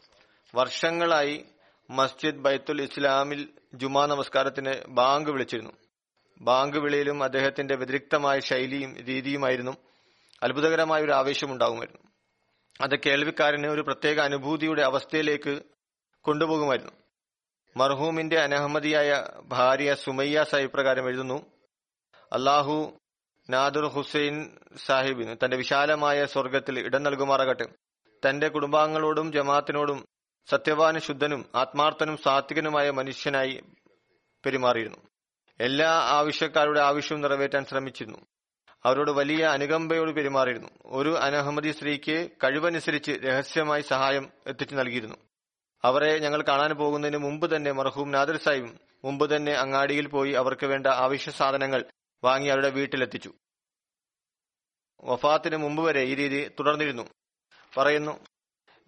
വർഷങ്ങളായി മസ്ജിദ് ബൈത്തുൽ ഇസ്ലാമിൽ ജുമാ നമസ്കാരത്തിന് ബാങ്ക് വിളിച്ചിരുന്നു. ബാങ്ക് വിളിയിലും അദ്ദേഹത്തിന്റെ വ്യതിരിക്തമായ ശൈലിയും രീതിയുമായിരുന്നു അത്ഭുതകരമായ ഒരു ആവേശമുണ്ടാകുമായിരുന്നു. അത് കേൾവിക്കാരന് ഒരു പ്രത്യേക അനുഭൂതിയുടെ അവസ്ഥയിലേക്ക് കൊണ്ടുപോകുമായിരുന്നു. മർഹൂമിന്റെ അനഹമ്മദിയായ ഭാര്യ സുമയ്യ സാഹിബ് പ്രകാരം എഴുതുന്നു അള്ളാഹു നാദുർ ഹുസൈൻ സാഹിബിന് തന്റെ വിശാലമായ സ്വർഗത്തിൽ ഇടം നൽകുമാറാകട്ടെ. തന്റെ കുടുംബാംഗങ്ങളോടും ജമാഅത്തിനോടും സത്യവാന ശുദ്ധനും ആത്മാർത്ഥനും സാത്വികനുമായ മനുഷ്യനായി പെരുമാറിയിരുന്നു. എല്ലാ ആവശ്യക്കാരുടെ ആവശ്യവും നിറവേറ്റാൻ ശ്രമിച്ചിരുന്നു. അവരോട് വലിയ അനുകമ്പയോട് പെരുമാറിയിരുന്നു. ഒരു അനഹമ്മദി സ്ത്രീക്ക് കഴിവനുസരിച്ച് രഹസ്യമായി സഹായം എത്തിച്ചു നൽകിയിരുന്നു. അവരെ ഞങ്ങൾ കാണാൻ പോകുന്നതിന് മുമ്പ് തന്നെ മർഹൂം നാദർ സാഹിബ് മുമ്പ് തന്നെ അങ്ങാടിയിൽ പോയി അവർക്ക് വേണ്ട ആവശ്യ സാധനങ്ങൾ വാങ്ങി അവരുടെ വീട്ടിലെത്തിച്ചു. വഫാത്തിന് മുമ്പ് വരെ ഈ രീതി തുടർന്നിരുന്നു. പറയുന്നു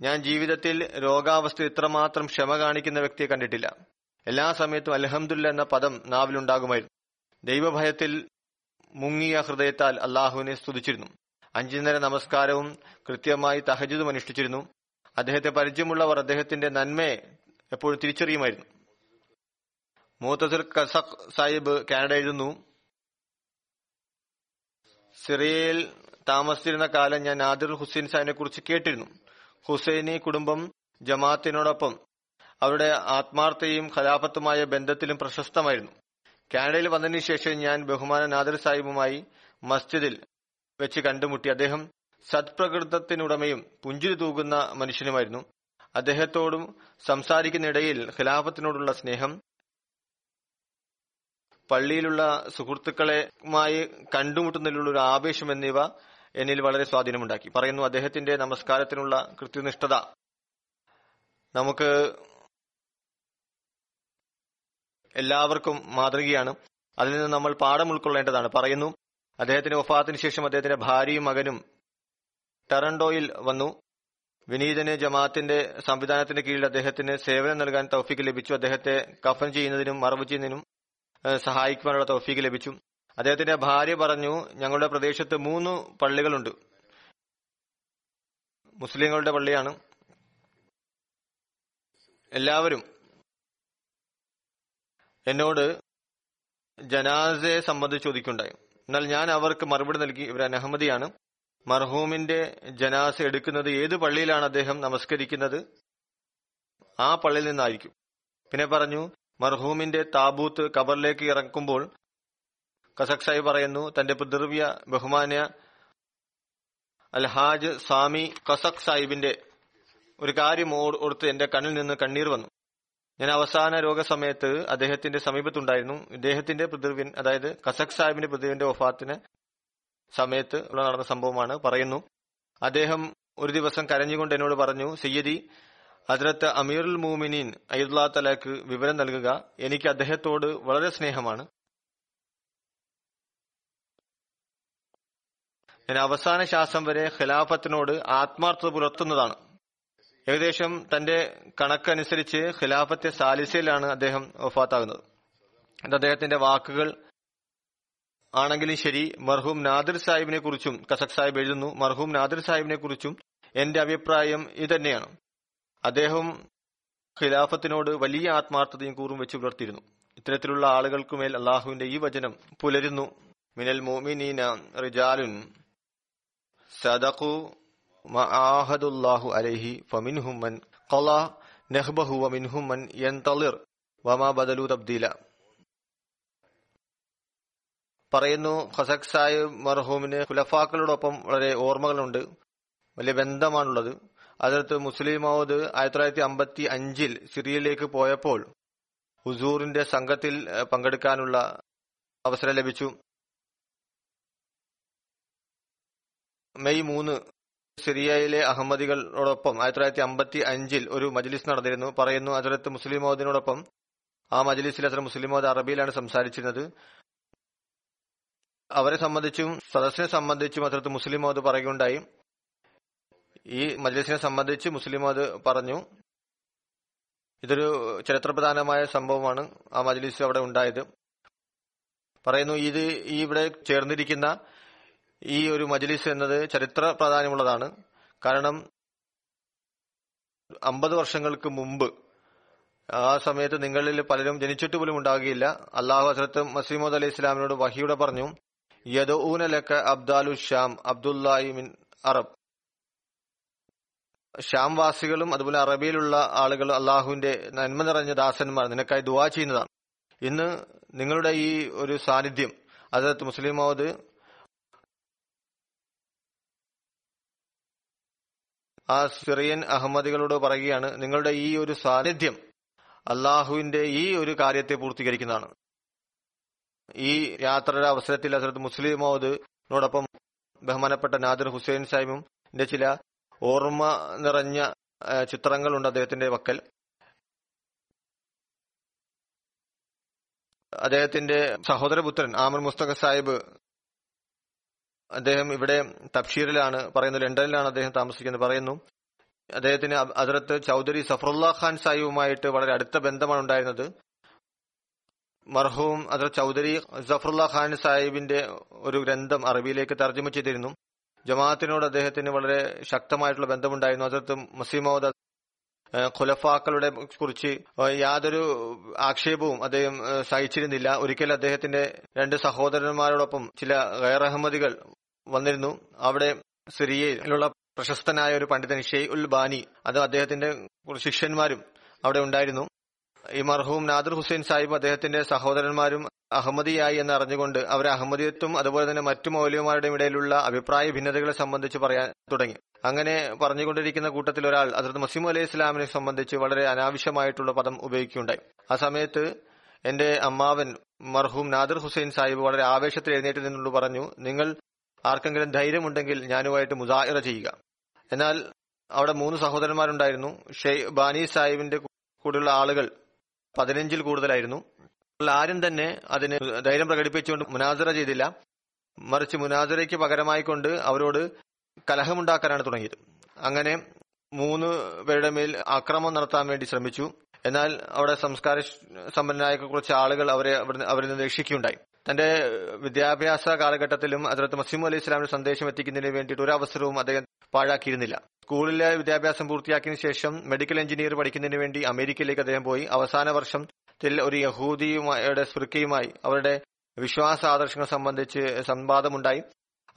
ഞാൻ ജീവിതത്തിൽ രോഗാവസ്ഥ ഇത്രമാത്രം ക്ഷമ കാണിക്കുന്ന വ്യക്തിയെ കണ്ടിട്ടില്ല. എല്ലാ സമയത്തും അലഹമുല്ല എന്ന പദം നാവിലുണ്ടാകുമായിരുന്നു. ദൈവഭയത്തിൽ മുങ്ങിയ ഹൃദയത്താൽ അള്ളാഹുവിനെ സ്തുതിച്ചിരുന്നു. അഞ്ചു നമസ്കാരവും കൃത്യമായി തഹജുദും അനുഷ്ഠിച്ചിരുന്നു. അദ്ദേഹത്തെ പരിചയമുള്ളവർ അദ്ദേഹത്തിന്റെ നന്മയെ എപ്പോഴും തിരിച്ചറിയുമായിരുന്നു. മൂത്തസിർ കസഖ് സാഹിബ് കാനഡ എഴുതുന്നു സിറിയയിൽ താമസിച്ചിരുന്ന കാലം ഞാൻ നാദിർ ഹുസൈൻ സാഹിബിനെ കുറിച്ച് കേട്ടിരുന്നു. ഹുസൈനി കുടുംബം ജമാഅത്തിനോടൊപ്പം അവരുടെ ആത്മാർത്ഥയും ഖലാഫത്തുമായ ബന്ധത്തിലും പ്രശസ്തമായിരുന്നു. കാനഡയിൽ വന്നതിന് ശേഷം ഞാൻ ബഹുമാന നാദർ സാഹിബുമായി മസ്ജിദിൽ വെച്ച് കണ്ടുമുട്ടി. അദ്ദേഹം സത്പ്രകൃതത്തിനുടമയും പുഞ്ചിരി തൂകുന്ന മനുഷ്യനുമായിരുന്നു. അദ്ദേഹത്തോടും സംസാരിക്കുന്നിടയിൽ ഖിലാഫത്തിനോടുള്ള സ്നേഹം പള്ളിയിലുള്ള സുഹൃത്തുക്കളെമായി കണ്ടുമുട്ടുന്നതിലുള്ള ഒരു ആവേശം എന്നിവ എന്നിൽ വളരെ സ്വാധീനമുണ്ടാക്കി. പറയുന്നു അദ്ദേഹത്തിന്റെ നമസ്കാരത്തിനുള്ള കൃത്യനിഷ്ഠത. നമുക്ക് എല്ലാവർക്കും മാതൃകയാണ്. അതിൽ നിന്ന് നമ്മൾ പാഠം ഉൾക്കൊള്ളേണ്ടതാണ്. പറയുന്നു അദ്ദേഹത്തിന്റെ വഫാത്തിന് ശേഷം അദ്ദേഹത്തിന്റെ ഭാര്യയും മകനും ടറൻഡോയിൽ വന്നു. വിനീതന് ജമാഅത്തിന്റെ സംവിധാനത്തിന്റെ കീഴിൽ അദ്ദേഹത്തിന് സേവനം നൽകാൻ തൗഫീക്ക് ലഭിച്ചു. അദ്ദേഹത്തെ കഫൻ ചെയ്യുന്നതിനും മറവ് ചെയ്യുന്നതിനും സഹായിക്കുവാനുള്ള തൗഫീക്ക് ലഭിച്ചു. അദ്ദേഹത്തിന്റെ ഭാര്യ പറഞ്ഞു ഞങ്ങളുടെ പ്രദേശത്ത് മൂന്ന് പള്ളികളുണ്ട്. മുസ്ലിങ്ങളുടെ പള്ളിയാണ്. എല്ലാവരും എന്നോട് ജനാസയെ സംബന്ധിച്ച് ചോദിക്കുണ്ടായി എന്നാൽ ഞാൻ അവർക്ക് മറുപടി നൽകി ഇവർ അനഹമ്മദിയാണ്. മർഹൂമിന്റെ ജനാസ എടുക്കുന്നത് ഏത് പള്ളിയിലാണ് അദ്ദേഹം നമസ്കരിക്കുന്നത്? ആ പള്ളിയിൽ നിന്നായിരിക്കും. പിന്നെ പറഞ്ഞു മർഹൂമിന്റെ താബൂത്ത് കബറിലേക്ക് ഇറക്കുമ്പോൾ കസക് സാഹിബ് പറയുന്നു തന്റെ പിതൃവ്യ ബഹുമാന്യ അൽഹാജ് സ്വാമി കസക് സാഹിബിന്റെ ഒരു കാര്യം ഓർ- ഓർത്ത് എന്റെ കണ്ണിൽ നിന്ന് കണ്ണീർ വന്നു. ഞാൻ അവസാന രോഗസമയത്ത് അദ്ദേഹത്തിന്റെ സമീപത്തുണ്ടായിരുന്നു. ഇദ്ദേഹത്തിന്റെ പിതൃവിൻ അതായത് കസക് സാഹിബിന്റെ പിതൃവിന്റെ ഒഫാത്തിന് സമയത്ത് ഉള്ള നടന്ന സംഭവമാണ് പറയുന്നു. അദ്ദേഹം ഒരു ദിവസം കരഞ്ഞുകൊണ്ട് എന്നോട് പറഞ്ഞു സയ്യദി ഹജ്രത്ത് അമീറുൽ മൂമിനീൻ അയ്യുല്ലാ തലാക്ക് വിവരം നൽകുക. എനിക്ക് അദ്ദേഹത്തോട് വളരെ സ്നേഹമാണ്. ഞാൻ അവസാന ശ്വാസം വരെ ഖിലാഫത്തിനോട് ആത്മാർത്ഥത പുലർത്തുന്നതാണ്. ഏകദേശം തന്റെ കണക്കനുസരിച്ച് ഖിലാഫത്തെ സാലിസയിലാണ് അദ്ദേഹം വഫാത്താകുന്നത്. അത് അദ്ദേഹത്തിന്റെ വാക്കുകൾ ആണെങ്കിലും ശരി മർഹൂം നാദിർ സാഹിബിനെ കുറിച്ചും കസക് സാഹിബ് എഴുതുന്നു. മർഹൂം നാദിർ സാഹിബിനെ കുറിച്ചും എന്റെ അഭിപ്രായം ഇതന്നെയാണ് അദ്ദേഹം ഖിലാഫത്തിനോട് വലിയ ആത്മാർത്ഥതയും കൂറും വെച്ച് പുലർത്തിയിരുന്നു. ഇത്തരത്തിലുള്ള ആളുകൾക്കുമേൽ അള്ളാഹുവിന്റെ ഈ വചനം പുലരുന്നു. മിനൽ മോമിനീന റിജാലുൻ സദഖു മഅഹദുല്ലാഹു അലൈഹി ഫമിൻഹും മൻ ഖള നഹ്ബഹു വമിൻഹും മൻ യൻതളിർ വമാ ബദലു തബ്ദീല. പറയുന്നു ഖസക് സാഹിബ് മർഹൂമിന് ഖുലഫാക്കളോടൊപ്പം വളരെ ഓർമ്മകളുണ്ട്. വലിയ ബന്ധമാണുള്ളത്. അതിർത്ത് മുസ്ലിം മൗദ് ആയിരത്തി തൊള്ളായിരത്തി അമ്പത്തി അഞ്ചിൽ സിറിയയിലേക്ക് പോയപ്പോൾ ഹുസൂറിന്റെ സംഘത്തിൽ പങ്കെടുക്കാനുള്ള അവസരം ലഭിച്ചു. മെയ് മൂന്ന് സിറിയയിലെ അഹമ്മദികളോടൊപ്പം ആയിരത്തി തൊള്ളായിരത്തി അമ്പത്തി അഞ്ചിൽ ഒരു മജ്ലിസ് നടന്നിരുന്നു. പറയുന്നു അതിലത്ത് മുസ്ലിം മോദിനോടൊപ്പം ആ മജ്ലിസിൽ അത്ര മുസ്ലിം മൗദ് അറബിയിലാണ് സംസാരിച്ചിരുന്നത്. അവരെ സംബന്ധിച്ചും സദസ്സിനെ സംബന്ധിച്ചും അത്രത്ത് മുസ്ലിം മോദ് പറയുകയുണ്ടായി. ഈ മജ്ലിസിനെ സംബന്ധിച്ച് മുസ്ലിം മോദ് പറഞ്ഞു ഇതൊരു ചരിത്രപ്രധാനമായ സംഭവമാണ് ആ മജ്ലിസ് അവിടെ ഉണ്ടായത്. പറയുന്നു ഇത് ഈ ഇവിടെ ചേർന്നിരിക്കുന്ന ഈ ഒരു മജ്ലിസ് എന്നത് ചരിത്ര പ്രാധാന്യമുള്ളതാണ്. കാരണം അമ്പത് വർഷങ്ങൾക്ക് മുമ്പ് ആ സമയത്ത് നിങ്ങളിൽ പലരും ജനിച്ചിട്ട് പോലും ഉണ്ടാകുകയില്ല അള്ളാഹു ഹസരത്ത് മസീമോദ് അലൈഹി ഇസ്ലാമിനോട് വഹിയുടെ പറഞ്ഞു യദൂനലക്ക അബ്ദാലു ഷ്യാം അബ്ദുല്ലായി മിൻ അറബ്. ഷ്യാം വാസികളും അതുപോലെ അറബിയിലുള്ള ആളുകൾ അള്ളാഹുവിന്റെ നന്മ നിറഞ്ഞ ദാസന്മാർ നിനക്കായി ദുവാ ചെയ്യുന്നതാണ്. ഇന്ന് നിങ്ങളുടെ ഈ ഒരു സാന്നിധ്യം അതത് മുസ്ലിം മൗദ് ആ സിറിയൻ അഹമ്മദികളോട് പറയുകയാണ് നിങ്ങളുടെ ഈ ഒരു സാന്നിധ്യം അള്ളാഹുവിന്റെ ഈ ഒരു കാര്യത്തെ പൂർത്തീകരിക്കുന്നതാണ്. ഈ യാത്രയുടെ അവസരത്തിൽ ഹസരത്ത് മുസ്ലിം മോദിനോടൊപ്പം ബഹുമാനപ്പെട്ട നാദിർ ഹുസൈൻ സാഹിബും ചില ഓർമ്മ നിറഞ്ഞ ചിത്രങ്ങളുണ്ട് അദ്ദേഹത്തിന്റെ വക്കൽ അദ്ദേഹത്തിന്റെ സഹോദരപുത്രൻ ആമർ മുസ്തഖ സാഹിബ് അദ്ദേഹം ഇവിടെ തബ്ഷീറിലാണ് പറയുന്നത് ലണ്ടനിലാണ് അദ്ദേഹം താമസിക്കുന്നത് പറയുന്നു അദ്ദേഹത്തിന് അതിർത്ത് ചൗധരി സഫറുല്ലാ ഖാൻ സാഹിബുമായിട്ട് വളരെ അടുത്ത ബന്ധമാണ് ഉണ്ടായിരുന്നത്. മർഹൂം അതർ ചൗധരി സഫറുല്ലാ ഖാൻ സാഹിബിന്റെ ഒരു ഗ്രന്ഥം അറബിയിലേക്ക് തർജമ ചെയ്തിരുന്നു. ജമാഅത്തിനോട് അദ്ദേഹത്തിന് വളരെ ശക്തമായിട്ടുള്ള ബന്ധമുണ്ടായിരുന്നു. അതിർത്ത് മസീമോദ് ഖുലഫാക്കളുടെ കുറിച്ച് യാതൊരു ആക്ഷേപവും അദ്ദേഹം സഹിച്ചിരുന്നില്ല. ഒരിക്കൽ അദ്ദേഹത്തിന്റെ രണ്ട് സഹോദരന്മാരോടൊപ്പം ചില ഗൈറഹമ്മദികൾ വന്നിരുന്നു. അവിടെ സിറിയയിലുള്ള പ്രശസ്തനായ ഒരു പണ്ഡിതൻ ഷെയ് ഉൽ ബാനി അത് അദ്ദേഹത്തിന്റെ ശിഷ്യന്മാരും അവിടെ ഉണ്ടായിരുന്നു. ഈ മർഹൂം നാദിർ ഹുസൈൻ സാഹിബ് അദ്ദേഹത്തിന്റെ സഹോദരന്മാരും അഹമ്മദിയായി എന്ന് അറിഞ്ഞുകൊണ്ട് അവർ അഹമ്മദിയത്തും അതുപോലെ തന്നെ മറ്റു മൗലികമാരുടെയും ഇടയിലുള്ള അഭിപ്രായ ഭിന്നതകളെ സംബന്ധിച്ച് പറയാൻ തുടങ്ങി. അങ്ങനെ പറഞ്ഞുകൊണ്ടിരിക്കുന്ന കൂട്ടത്തിൽ ഒരാൾ അതിർത്ത് മസീം അലൈഹി ഇസ്ലാമിനെ സംബന്ധിച്ച് വളരെ അനാവശ്യമായിട്ടുള്ള പദം ഉപയോഗിക്കുകയുണ്ടായി. ആ സമയത്ത് എന്റെ അമ്മാവൻ മർഹൂം നാദിർ ഹുസൈൻ സാഹിബ് വളരെ ആവേശത്തിൽ എഴുന്നേറ്റ് നിന്നുകൊണ്ട് പറഞ്ഞു നിങ്ങൾ ആർക്കെങ്കിലും ധൈര്യമുണ്ടെങ്കിൽ ഞാനുമായിട്ട് മുസാഹിറ ചെയ്യുക. എന്നാൽ അവിടെ മൂന്ന് സഹോദരന്മാരുണ്ടായിരുന്നു. ഷെയ് ബാനി സാഹിബിന്റെ കൂടെയുള്ള ആളുകൾ പതിനഞ്ചിൽ കൂടുതലായിരുന്നു. ആരും തന്നെ അതിന് ധൈര്യം പ്രകടിപ്പിച്ചുകൊണ്ട് മുനാസറ ചെയ്തില്ല. മറിച്ച് മുനാസറയ്ക്ക് പകരമായി കൊണ്ട് അവരോട് കലഹമുണ്ടാക്കാനാണ് തുടങ്ങിയത്. അങ്ങനെ മൂന്ന് പേരുടെ മേൽ ആക്രമം നടത്താൻ വേണ്ടി ശ്രമിച്ചു. എന്നാൽ അവിടെ സംസ്കാര സമ്പന്നരായ കുറച്ച് ആളുകൾ അവരെ അവരിൽ നിന്ന് രക്ഷിക്കുകയുണ്ടായി. തന്റെ വിദ്യാഭ്യാസ കാലഘട്ടത്തിലും അതിർത്ത് മസീമു അലൈഹി ഇസ്ലാമിന്റെ സന്ദേശം എത്തിക്കുന്നതിന് വേണ്ടിയിട്ട് ഒരു അവസരവും അദ്ദേഹം പാഴാക്കിയിരുന്നില്ല. സ്കൂളിലെ വിദ്യാഭ്യാസം പൂർത്തിയാക്കിയതിനു ശേഷം മെഡിക്കൽ എഞ്ചിനീയർ പഠിക്കുന്നതിന് വേണ്ടി അമേരിക്കയിലേക്ക് അദ്ദേഹം പോയി. അവസാന വർഷത്തിൽ ഒരു യഹൂദിയുമായുടെ സ്പൃക്കയുമായി അവരുടെ വിശ്വാസ ആദർശങ്ങൾ സംബന്ധിച്ച് സംവാദമുണ്ടായി.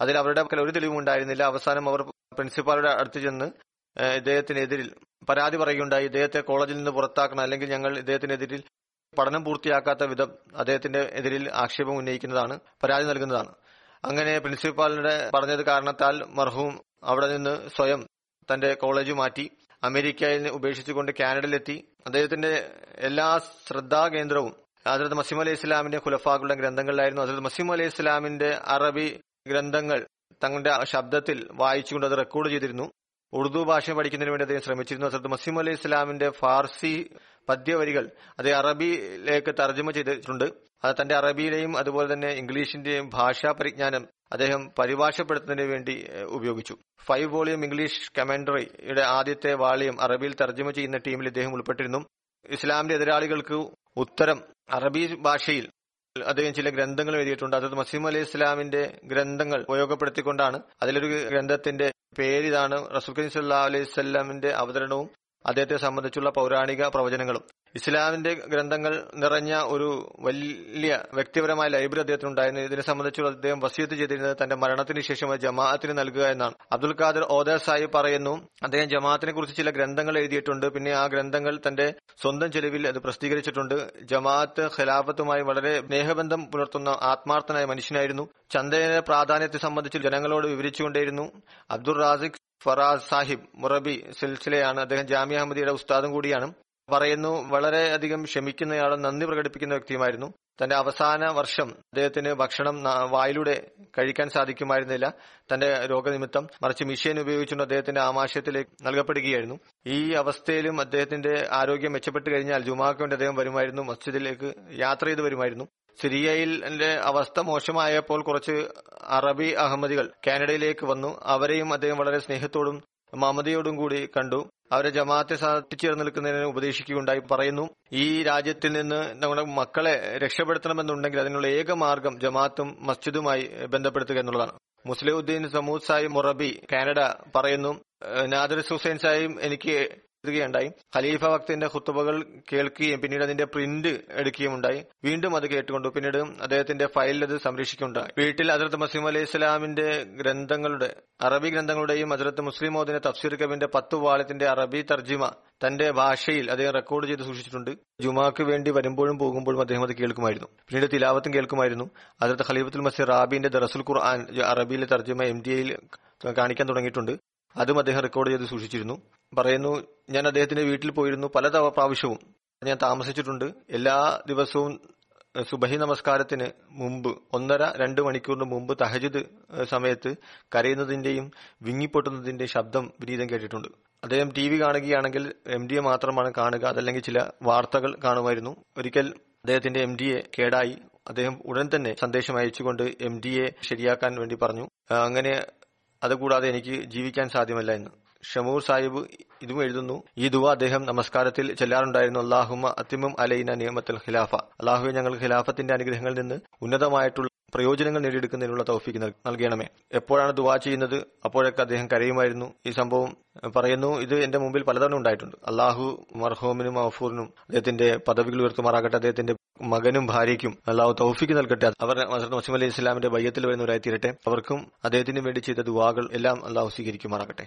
അതിൽ അവരുടെ പക്കൽ ഒരു തെളിവും ഉണ്ടായിരുന്നില്ല. അവസാനം അവർ പ്രിൻസിപ്പാളുടെ അടുത്ത് ചെന്ന് ഇദ്ദേഹത്തിനെതിരിൽ പരാതി പറയുകയുണ്ടായി. ഇദ്ദേഹത്തെ കോളേജിൽ നിന്ന് പുറത്താക്കണം. അല്ലെങ്കിൽ ഞങ്ങൾ ഇദ്ദേഹത്തിനെതിരിൽ പഠനം പൂർത്തിയാക്കാത്ത വിധം അദ്ദേഹത്തിന്റെ എതിരിൽ ആക്ഷേപം ഉന്നയിക്കുന്നതാണ് പരാതി നൽകുന്നതാണ്. അങ്ങനെ പ്രിൻസിപ്പാളിന്റെ പറഞ്ഞത് കാരണത്താൽ മർഹൂം അവിടെ നിന്ന് സ്വയം തന്റെ കോളേജ് മാറ്റി അമേരിക്കയിൽ ഉപേക്ഷിച്ചുകൊണ്ട് കാനഡയിലെത്തി. അദ്ദേഹത്തിന്റെ എല്ലാ ശ്രദ്ധാകേന്ദ്രവും ഹസരത്ത് മസീം അലൈഹി ഇസ്ലാമിന്റെ ഖുലഫാക്കളുടെ ഗ്രന്ഥങ്ങളിലായിരുന്നു. ഹസരത്ത് മസീം അലൈഹി ഇസ്ലാമിന്റെ അറബി ഗ്രന്ഥങ്ങൾ തങ്ങളുടെ ശബ്ദത്തിൽ വായിച്ചുകൊണ്ട് അത് റെക്കോർഡ് ചെയ്തിരുന്നു. ഉറുദു ഭാഷ പഠിക്കുന്നതിന് വേണ്ടി അദ്ദേഹം ശ്രമിച്ചിരുന്നു. ഹസരത് മസീം അലൈഹി ഇസ്ലാമിന്റെ ഫാർസി പദ്യവരികൾ. അത് അറബിയിലേക്ക് തർജമ ചെയ്തിട്ടുണ്ട്. അത് തന്റെ അറബിയിലെയും അതുപോലെ തന്നെ ഇംഗ്ലീഷിന്റെയും ഭാഷാ പരിജ്ഞാനം അദ്ദേഹം പരിഭാഷപ്പെടുത്തുന്നതിന് വേണ്ടി ഉപയോഗിച്ചു. ഫൈവ് വോളിയം ഇംഗ്ലീഷ് കമന്ററിയുടെ ആദ്യത്തെ വാളിയം അറബിയിൽ തർജമ ചെയ്യുന്ന ടീമിൽ ഇദ്ദേഹം ഉൾപ്പെട്ടിരുന്നു. ഇസ്ലാമിന്റെ എതിരാളികൾക്ക് ഉത്തരം അറബി ഭാഷയിൽ അദ്ദേഹം ചില ഗ്രന്ഥങ്ങൾ എഴുതിയിട്ടുണ്ട്. അതായത് മസീം അലൈഹി ഇസ്ലാമിന്റെ ഗ്രന്ഥങ്ങൾ ഉപയോഗപ്പെടുത്തിക്കൊണ്ടാണ് അതിലൊരു ഗ്രന്ഥത്തിന്റെ പേരിതാണ് റസൂൽ സല്ലല്ലാഹു അലൈഹി സ്വല്ലാമിന്റെ അവതരണവും അദ്ദേഹത്തെ സംബന്ധിച്ചുള്ള പൗരാണിക പ്രവചനങ്ങളും. ഇസ്ലാമിന്റെ ഗ്രന്ഥങ്ങൾ നിറഞ്ഞ ഒരു വലിയ വ്യക്തിപരമായ ലൈബ്രറി അദ്ദേഹത്തിന് ഉണ്ടായിരുന്നു. ഇതിനെ സംബന്ധിച്ചുള്ള അദ്ദേഹം വസീത്ത് ചെയ്തിരുന്നത് തന്റെ മരണത്തിന് ശേഷം ജമാഅത്തിന് നൽകുക എന്നാണ്. അബ്ദുൽ ഖാദർ ഓദർ സാഹിബ് പറയുന്നു അദ്ദേഹം ജമാഅത്തിനെ കുറിച്ച് ചില ഗ്രന്ഥങ്ങൾ എഴുതിയിട്ടുണ്ട്. പിന്നെ ആ ഗ്രന്ഥങ്ങൾ തന്റെ സ്വന്തം ചെലവിൽ അത് പ്രസിദ്ധീകരിച്ചിട്ടുണ്ട്. ജമാഅത്ത് ഖിലാഫത്തുമായി വളരെ സ്നേഹബന്ധം പുലർത്തുന്ന ആത്മാർത്ഥനായ മനുഷ്യനായിരുന്നു. ചന്ദന പ്രാധാന്യത്തെ സംബന്ധിച്ച് ജനങ്ങളോട് വിവരിച്ചുകൊണ്ടേയിരുന്നു. അബ്ദുൾ റാസിഖ് ഫറാസ് സാഹിബ് മുറബി സിൽസിലയാണ്. അദ്ദേഹം ജാമ്യ അഹമ്മദിയുടെ ഉസ്താദും കൂടിയാണ്. പറയുന്നു വളരെയധികം ക്ഷമിക്കുന്നയാളും നന്ദി പ്രകടിപ്പിക്കുന്ന വ്യക്തിയുമായിരുന്നു. തന്റെ അവസാന വർഷം അദ്ദേഹത്തിന് ഭക്ഷണം വായിലൂടെ കഴിക്കാൻ സാധിക്കുമായിരുന്നില്ല. തന്റെ രോഗനിമിത്തം മറിച്ച് മിഷീൻ ഉപയോഗിച്ചുകൊണ്ട് അദ്ദേഹത്തിന്റെ ആമാശയത്തിലേക്ക് നൽകപ്പെടുകയായിരുന്നു. ഈ അവസ്ഥയിലും അദ്ദേഹത്തിന്റെ ആരോഗ്യം മെച്ചപ്പെട്ടു കഴിഞ്ഞാൽ ജുമാക്ക് വേണ്ടി അദ്ദേഹം വരുമായിരുന്നു. മസ്ജിദിലേക്ക് യാത്ര ചെയ്ത് വരുമായിരുന്നു. സിറിയയിലെ അവസ്ഥ മോശമായപ്പോൾ കുറച്ച് അറബി അഹമ്മദികൾ കാനഡയിലേക്ക് വന്നു. അവരെയും അദ്ദേഹം വളരെ സ്നേഹത്തോടും മമതയോടും കൂടി കണ്ടു. അവരെ ജമാഅത്തെ സാധിച്ചേർന്ന് നിൽക്കുന്നതിന് ഉപദേശിക്കുകയുണ്ടായി. പറയുന്നു ഈ രാജ്യത്തിൽ നിന്ന് നമ്മുടെ മക്കളെ രക്ഷപ്പെടുത്തണമെന്നുണ്ടെങ്കിൽ അതിനുള്ള ഏക മാർഗം ജമാഅത്തും മസ്ജിദുമായി ബന്ധപ്പെടുത്തുക എന്നുള്ളതാണ്. മുസ്ലിമുദ്ദീൻ സമൂദ് സായി മൊറബി കാനഡ പറയുന്നു നാദർ ഹുസൈൻ സാഹിബ് എനിക്ക് എഴുതുകയുണ്ടായി ഖലീഫ വക്തിന്റെ ഹുത്തുബകൾ കേൾക്കുകയും പിന്നീട് അതിന്റെ പ്രിന്റ് എടുക്കുകയും ഉണ്ടായി വീണ്ടും അത് കേട്ടുകൊണ്ടു. പിന്നീട് അദ്ദേഹത്തിന്റെ ഫയലിൽ അത് സംരക്ഷിക്കുകയുണ്ടായി. വീട്ടിൽ ഹസരത്ത് മസീം അലൈഹി ഇസ്ലാമിന്റെ ഗ്രന്ഥങ്ങളുടെ അറബി ഗ്രന്ഥങ്ങളുടെയും ഹസരത്ത് മുസ്ലിം മോദിന്റെ തഫ്സീർ കബിന്റെ പത്ത് വാളത്തിന്റെ അറബി തർജിമ തന്റെ ഭാഷയിൽ അദ്ദേഹം റെക്കോർഡ് ചെയ്ത് സൂക്ഷിച്ചിട്ടുണ്ട്. ജുമാക്ക് വേണ്ടി വരുമ്പോഴും പോകുമ്പോഴും അദ്ദേഹം അത് കേൾക്കുമായിരുന്നു. പിന്നീട് തിലാവത്തും കേൾക്കുമായിരുന്നു. അതിർത്ത് ഖലീഫത്തുൽ മസീർ റാബിന്റെ ദറസുൽ ഖുർആൻ അറബിയിലെ തർജിമ എം ഡി എയിൽ കാണിക്കാൻ തുടങ്ങിയിട്ടുണ്ട്. അതും അദ്ദേഹം റെക്കോർഡ് ചെയ്ത് സൂക്ഷിച്ചിരുന്നു. പറയുന്നു ഞാൻ അദ്ദേഹത്തിന്റെ വീട്ടിൽ പോയിരുന്നു പല പ്രാവശ്യവും. ഞാൻ താമസിച്ചിട്ടുണ്ട്. എല്ലാ ദിവസവും സുബഹി നമസ്കാരത്തിന് മുമ്പ് ഒന്നര രണ്ട് മണിക്കൂറിന് മുമ്പ് തഹജിദ് സമയത്ത് കരയുന്നതിന്റെയും വിങ്ങിപ്പൊട്ടുന്നതിന്റെയും ശബ്ദം വിനീതം കേട്ടിട്ടുണ്ട്. അദ്ദേഹം ടി വി കാണുകയാണെങ്കിൽ എം ഡി എ മാത്രമാണ് കാണുക. അതല്ലെങ്കിൽ ചില വാർത്തകൾ കാണുമായിരുന്നു. ഒരിക്കൽ അദ്ദേഹത്തിന്റെ എം ഡി എ കേടായി. അദ്ദേഹം ഉടൻ തന്നെ സന്ദേശം അയച്ചുകൊണ്ട് എം ഡി എ ശരിയാക്കാൻ വേണ്ടി പറഞ്ഞു. അങ്ങനെ അതുകൂടാതെ എനിക്ക് ജീവിക്കാൻ സാധ്യമല്ല എന്ന്. ഷമൂർ സാഹിബ് ഇതും എഴുതുന്നു. ഈ ദുവ അദ്ദേഹം നമസ്കാരത്തിൽ ചെല്ലാറുണ്ടായിരുന്നു. അള്ളാഹുമ അത്തിമും അലൈന നിയമത്തിൽ ഖിലാഫ. അള്ളാഹുവെ ഞങ്ങൾ ഖിലാഫത്തിന്റെ അനുഗ്രഹങ്ങളിൽ നിന്ന് ഉന്നതമായിട്ടുള്ള പ്രയോജനങ്ങൾ നേടിയെടുക്കുന്നതിനുള്ള തൗഫീക്ക് നൽ- നൽകണമേ. എപ്പോഴാണ് ദുവാ ചെയ്യുന്നത്? അപ്പോഴൊക്കെ അദ്ദേഹം കരയുമായിരുന്നു. ഈ സംഭവം പറയുന്നു. ഇത് എന്റെ മുമ്പിൽ പലതവണ ഉണ്ടായിട്ടുണ്ട്. അള്ളാഹു മർഹോമിനും അഫൂറിനും അദ്ദേഹത്തിന്റെ പദവികൾ ഉയർത്തുമാറാകട്ടെ. അദ്ദേഹത്തിന്റെ മകനും ഭാര്യയ്ക്കും അള്ളാഹു തൗഫിക്ക് നൽകട്ടെ. അവർ മസീം അലൈഹി ഇസ്ലാമിന്റെ ബയ്യത്തിൽ വരുന്നവരായി തീരട്ടെ. അവർക്കും അദ്ദേഹത്തിന് വേണ്ടി ചെയ്ത ദുവാകൾ എല്ലാം അള്ളാഹു സ്വീകരിക്കുമാറാകട്ടെ.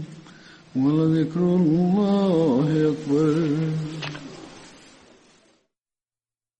ولذكر الله أكبر